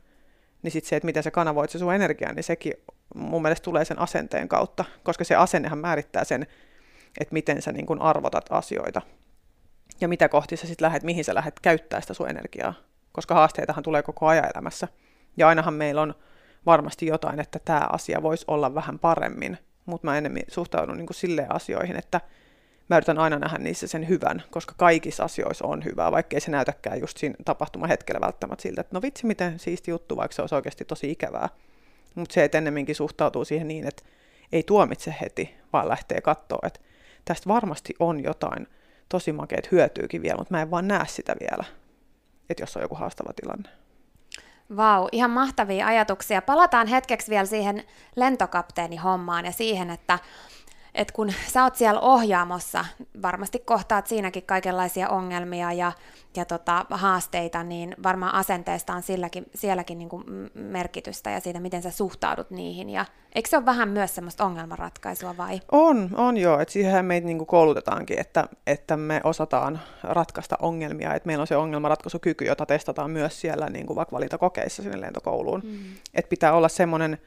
Niin sitten se, että miten sä kanavoit se sun energiaa, niin sekin mun mielestä tulee sen asenteen kautta, koska se asennehan määrittää sen, että miten sä niin arvotat asioita. Ja mitä kohti sä sitten lähdet, mihin sä lähdet käyttää sitä sun energiaa koska haasteitahan tulee koko ajan elämässä. Ja ainahan meillä on varmasti jotain, että tämä asia voisi olla vähän paremmin, mutta mä enemmän suhtaudun niin silleen asioihin, että mä yritän aina nähdä niissä sen hyvän, koska kaikissa asioissa on hyvää, vaikkei se näytäkään just siinä tapahtumahetkellä välttämättä siltä, että no vitsi miten siisti juttu, vaikka se olisi oikeasti tosi ikävää. Mutta se, että ennemminkin suhtautuu siihen niin, että ei tuomitse heti, vaan lähtee katsoa, että tästä varmasti on jotain tosi makeet hyötyykin vielä, mutta mä en vaan näe sitä vielä että jos on joku haastava tilanne. Vau, ihan mahtavia ajatuksia. Palataan hetkeksi vielä siihen lentokapteenihommaan ja siihen, että et kun sä oot siellä ohjaamossa, varmasti kohtaat siinäkin kaikenlaisia ongelmia ja, ja tota, haasteita, niin varmaan asenteesta on silläkin, sielläkin niin kuin merkitystä ja siitä, miten sä suhtaudut niihin. Ja eikö se ole vähän myös semmoista ongelmanratkaisua vai? On, on joo. Et siihen meitä niin kuin koulutetaankin, että, että me osataan ratkaista ongelmia. Että meillä on se ongelmanratkaisukyky, jota testataan myös siellä niin kuin vaikka valintakokeissa sinne lentokouluun. Mm. Että pitää olla semmoinen,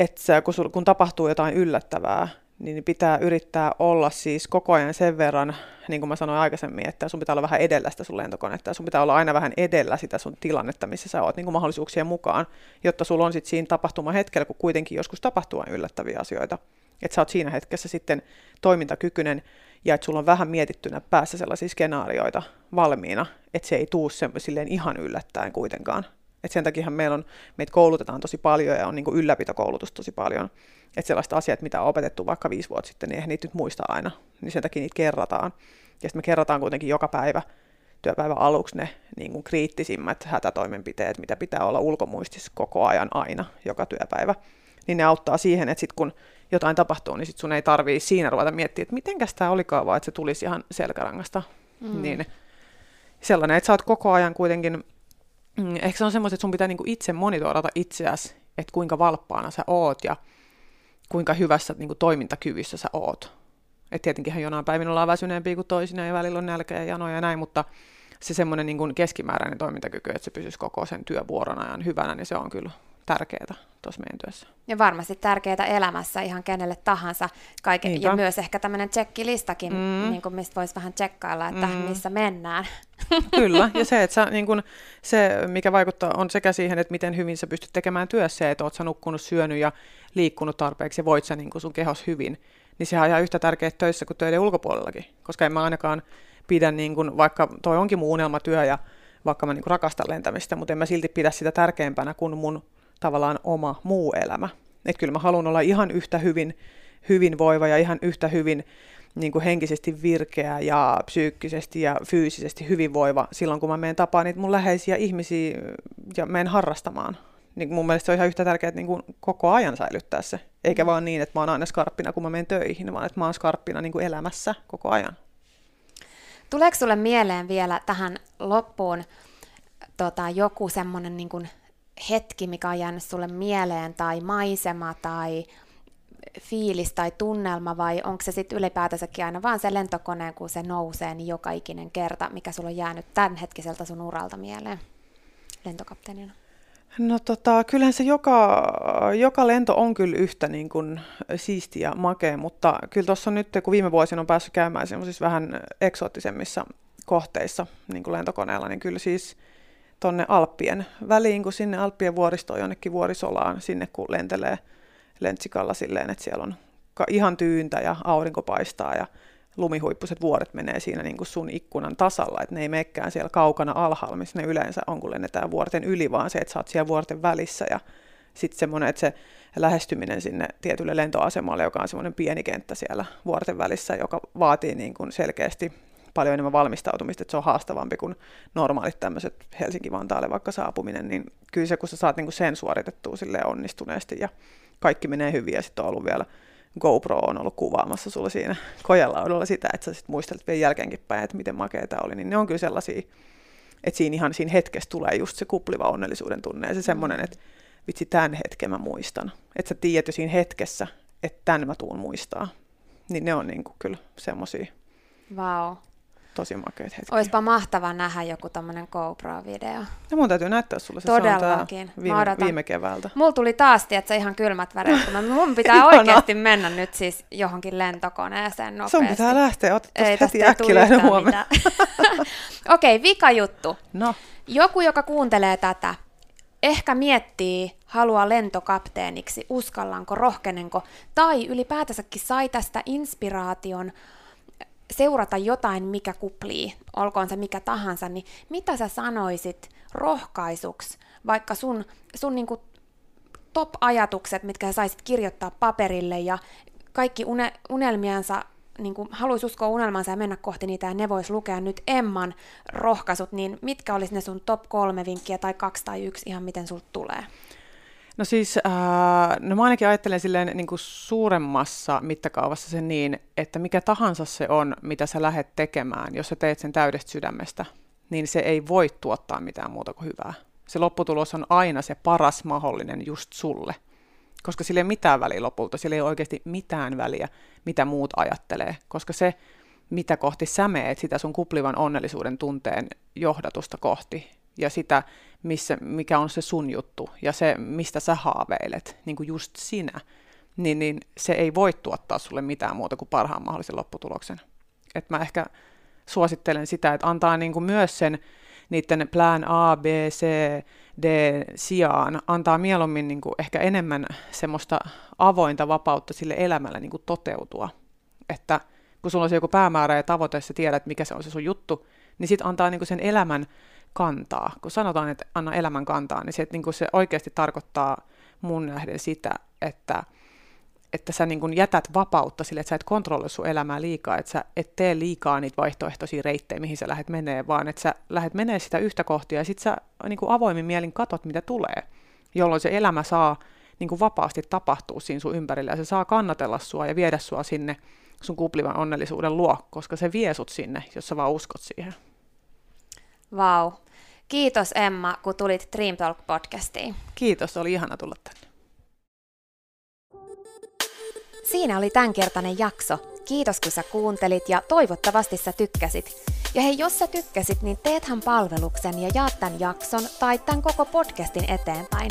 että kun, kun tapahtuu jotain yllättävää, niin pitää yrittää olla siis koko ajan sen verran, niin kuin mä sanoin aikaisemmin, että sun pitää olla vähän edellä sitä sun lentokonetta, ja sun pitää olla aina vähän edellä sitä sun tilannetta, missä sä oot niin kuin mahdollisuuksien mukaan, jotta sulla on sitten siinä tapahtumahetkellä, kun kuitenkin joskus tapahtuu yllättäviä asioita, että sä oot siinä hetkessä sitten toimintakykyinen, ja että sulla on vähän mietittynä päässä sellaisia skenaarioita valmiina, että se ei tuu silleen ihan yllättäen kuitenkaan. Et sen takia meillä on, meitä koulutetaan tosi paljon ja on niin ylläpitokoulutus tosi paljon. Että sellaiset asiat, mitä on opetettu vaikka viisi vuotta sitten, niin eihän niitä nyt muista aina. Niin sen takia niitä kerrataan. Ja sitten me kerrataan kuitenkin joka päivä työpäivän aluksi ne niin kuin kriittisimmät hätätoimenpiteet, mitä pitää olla ulkomuistissa koko ajan aina, joka työpäivä. Niin ne auttaa siihen, että sitten kun jotain tapahtuu, niin sit sun ei tarvii siinä ruveta miettiä, että mitenkäs tämä olikaan, vaan että se tulisi ihan selkärangasta. Mm. Niin sellainen, että sä oot koko ajan kuitenkin mm, ehkä se on semmoista, että sun pitää niinku itse monitorata itseäsi, että kuinka valppaana sä oot ja kuinka hyvässä niinku toimintakyvyssä sä oot. Et tietenkin jonain päivin ollaan väsyneempiä kuin toisina ja välillä on nälkä ja janoja ja näin, mutta se semmoinen niinku keskimääräinen toimintakyky, että se pysyisi koko sen työvuoron ajan hyvänä, niin se on kyllä tärkeää tuossa meidän työssä. Ja varmasti tärkeää elämässä ihan kenelle tahansa. Kaiken, ja myös ehkä tämmöinen checkilistakin, mm. niin kuin mistä voisi vähän tsekkailla, että mm. missä mennään. Kyllä, ja se, että sä, niin kun, se, mikä vaikuttaa, on sekä siihen, että miten hyvin sä pystyt tekemään työssä, että oot sä nukkunut, syönyt ja liikkunut tarpeeksi ja voit sä niin sun kehos hyvin, niin sehän on ihan yhtä tärkeää töissä kuin töiden ulkopuolellakin, koska en mä ainakaan pidä, niin kun, vaikka toi onkin mun unelmatyö ja vaikka mä niin rakastan lentämistä, mutta en mä silti pidä sitä tärkeämpänä kuin mun tavallaan oma muu elämä. Että kyllä mä haluan olla ihan yhtä hyvin hyvinvoiva ja ihan yhtä hyvin niin kuin henkisesti virkeä ja psyykkisesti ja fyysisesti hyvinvoiva silloin, kun mä menen tapaan niitä mun läheisiä ihmisiä ja menen harrastamaan. Niin mun mielestä se on ihan yhtä tärkeää, niin kuin koko ajan säilyttää se. Eikä vaan niin, että mä oon aina skarppina, kun mä menen töihin, vaan että mä oon skarppina niin kuin elämässä koko ajan. Tuleeko sulle mieleen vielä tähän loppuun tota, joku semmoinen niin hetki, mikä on jäänyt sulle mieleen, tai maisema, tai fiilis tai tunnelma, vai onko se sitten ylipäätänsäkin aina vaan se lentokone, kun se nousee, niin joka ikinen kerta, mikä sulla on jäänyt tämänhetkiseltä sun uralta mieleen lentokapteenina? No tota, kyllähän se joka, joka lento on kyllä yhtä niin kuin siisti ja makea, mutta kyllä tuossa nyt, kun viime vuosina on päässyt käymään semmoisissa vähän eksoottisemmissa kohteissa niin kuin lentokoneella, niin kyllä siis tonne Alppien väliin, kun sinne Alppien vuoristoon jonnekin vuorisolaan, sinne kun lentelee lentsikalla silleen, että siellä on ihan tyyntä ja aurinko paistaa ja lumihuippuiset vuoret menee siinä niin kuin sun ikkunan tasalla, että ne ei menekään siellä kaukana alhaalla, missä ne yleensä on, kun lennetään vuorten yli, vaan se, että sä oot siellä vuorten välissä ja sitten semmoinen, että se lähestyminen sinne tietylle lentoasemalle, joka on semmoinen pieni kenttä siellä vuorten välissä, joka vaatii niin kuin selkeästi paljon enemmän valmistautumista, että se on haastavampi kuin normaalit tämmöiset Helsinki-Vantaalle vaikka saapuminen, niin kyllä se, kun sä saat niin kuin sen suoritettua sille onnistuneesti ja kaikki menee hyvin ja sitten on ollut vielä GoPro on ollut kuvaamassa sulla siinä kojelaudulla sitä, että sä sitten muistelet vielä jälkeenkin päin, että miten makeeta oli, niin ne on kyllä sellaisia, että siinä ihan siinä hetkessä tulee just se kupliva onnellisuuden tunne ja se semmoinen, että vitsi, tämän hetken mä muistan. Että sä tiedät jo siinä hetkessä, että tämän mä tuun muistaa. Niin ne on niin kuin kyllä semmoisia. Wow tosi makeita hetkiä. Olisipa mahtava nähdä joku tämmöinen GoPro-video. Ja mun täytyy näyttää sulle se, Todellakin. se viime, viime keväältä. Mulla tuli taas, että ihan kylmät väreet, kun mun pitää oikeasti mennä nyt siis johonkin lentokoneeseen nopeasti. Sun pitää lähteä, ota ei, heti äkkiläinen huomenna. Okei, okay, vika juttu. No. Joku, joka kuuntelee tätä, ehkä miettii, haluaa lentokapteeniksi, uskallanko, rohkenenko, tai ylipäätänsäkin sai tästä inspiraation seurata jotain, mikä kuplii, olkoon se mikä tahansa, niin mitä sä sanoisit rohkaisuksi, vaikka sun, sun niinku top-ajatukset, mitkä sä saisit kirjoittaa paperille ja kaikki une, unelmiansa, niin haluaisi uskoa unelmansa ja mennä kohti niitä ja ne vois lukea nyt Emman rohkaisut, niin mitkä olisi ne sun top kolme vinkkiä tai kaksi tai yksi, ihan miten sulta tulee? No siis, äh, no mä ainakin ajattelen silleen niin kuin suuremmassa mittakaavassa sen niin, että mikä tahansa se on, mitä sä lähdet tekemään, jos sä teet sen täydestä sydämestä, niin se ei voi tuottaa mitään muuta kuin hyvää. Se lopputulos on aina se paras mahdollinen just sulle. Koska sillä ei mitään väliä lopulta, sillä ei oikeasti mitään väliä, mitä muut ajattelee. Koska se, mitä kohti sä meet, sitä sun kuplivan onnellisuuden tunteen johdatusta kohti, ja sitä, missä, mikä on se sun juttu ja se, mistä sä haaveilet, niin kuin just sinä, niin, niin se ei voi tuottaa sulle mitään muuta kuin parhaan mahdollisen lopputuloksen. Et mä ehkä suosittelen sitä, että antaa niin kuin myös sen niiden plan A, B, C, D sijaan, antaa mieluummin niin kuin ehkä enemmän semmoista avointa vapautta sille elämälle niin kuin toteutua. Että kun sulla on se joku päämäärä ja tavoite, ja tiedät, mikä se on se sun juttu, niin sitten antaa niin kuin sen elämän kantaa. Kun sanotaan, että anna elämän kantaa, niin se, että niin kuin se oikeasti tarkoittaa mun nähden sitä, että, että sä niin kuin jätät vapautta sille, että sä et kontrolloi sun elämää liikaa, että sä et tee liikaa niitä vaihtoehtoisia reittejä, mihin sä lähdet menee, vaan että sä lähdet menee sitä yhtä kohtia ja sit sä niin kuin avoimin mielin katot, mitä tulee, jolloin se elämä saa niin kuin vapaasti tapahtua siinä sun ympärillä ja se saa kannatella sua ja viedä sua sinne sun kuplivan onnellisuuden luo, koska se vie sut sinne, jos sä vaan uskot siihen. Vau. Kiitos Emma, kun tulit Dream Talk podcastiin. Kiitos, oli ihana tulla tänne. Siinä oli tämänkertainen jakso. Kiitos kun sä kuuntelit ja toivottavasti sä tykkäsit. Ja hei, jos sä tykkäsit, niin teethän palveluksen ja jaat tämän jakson tai tämän koko podcastin eteenpäin.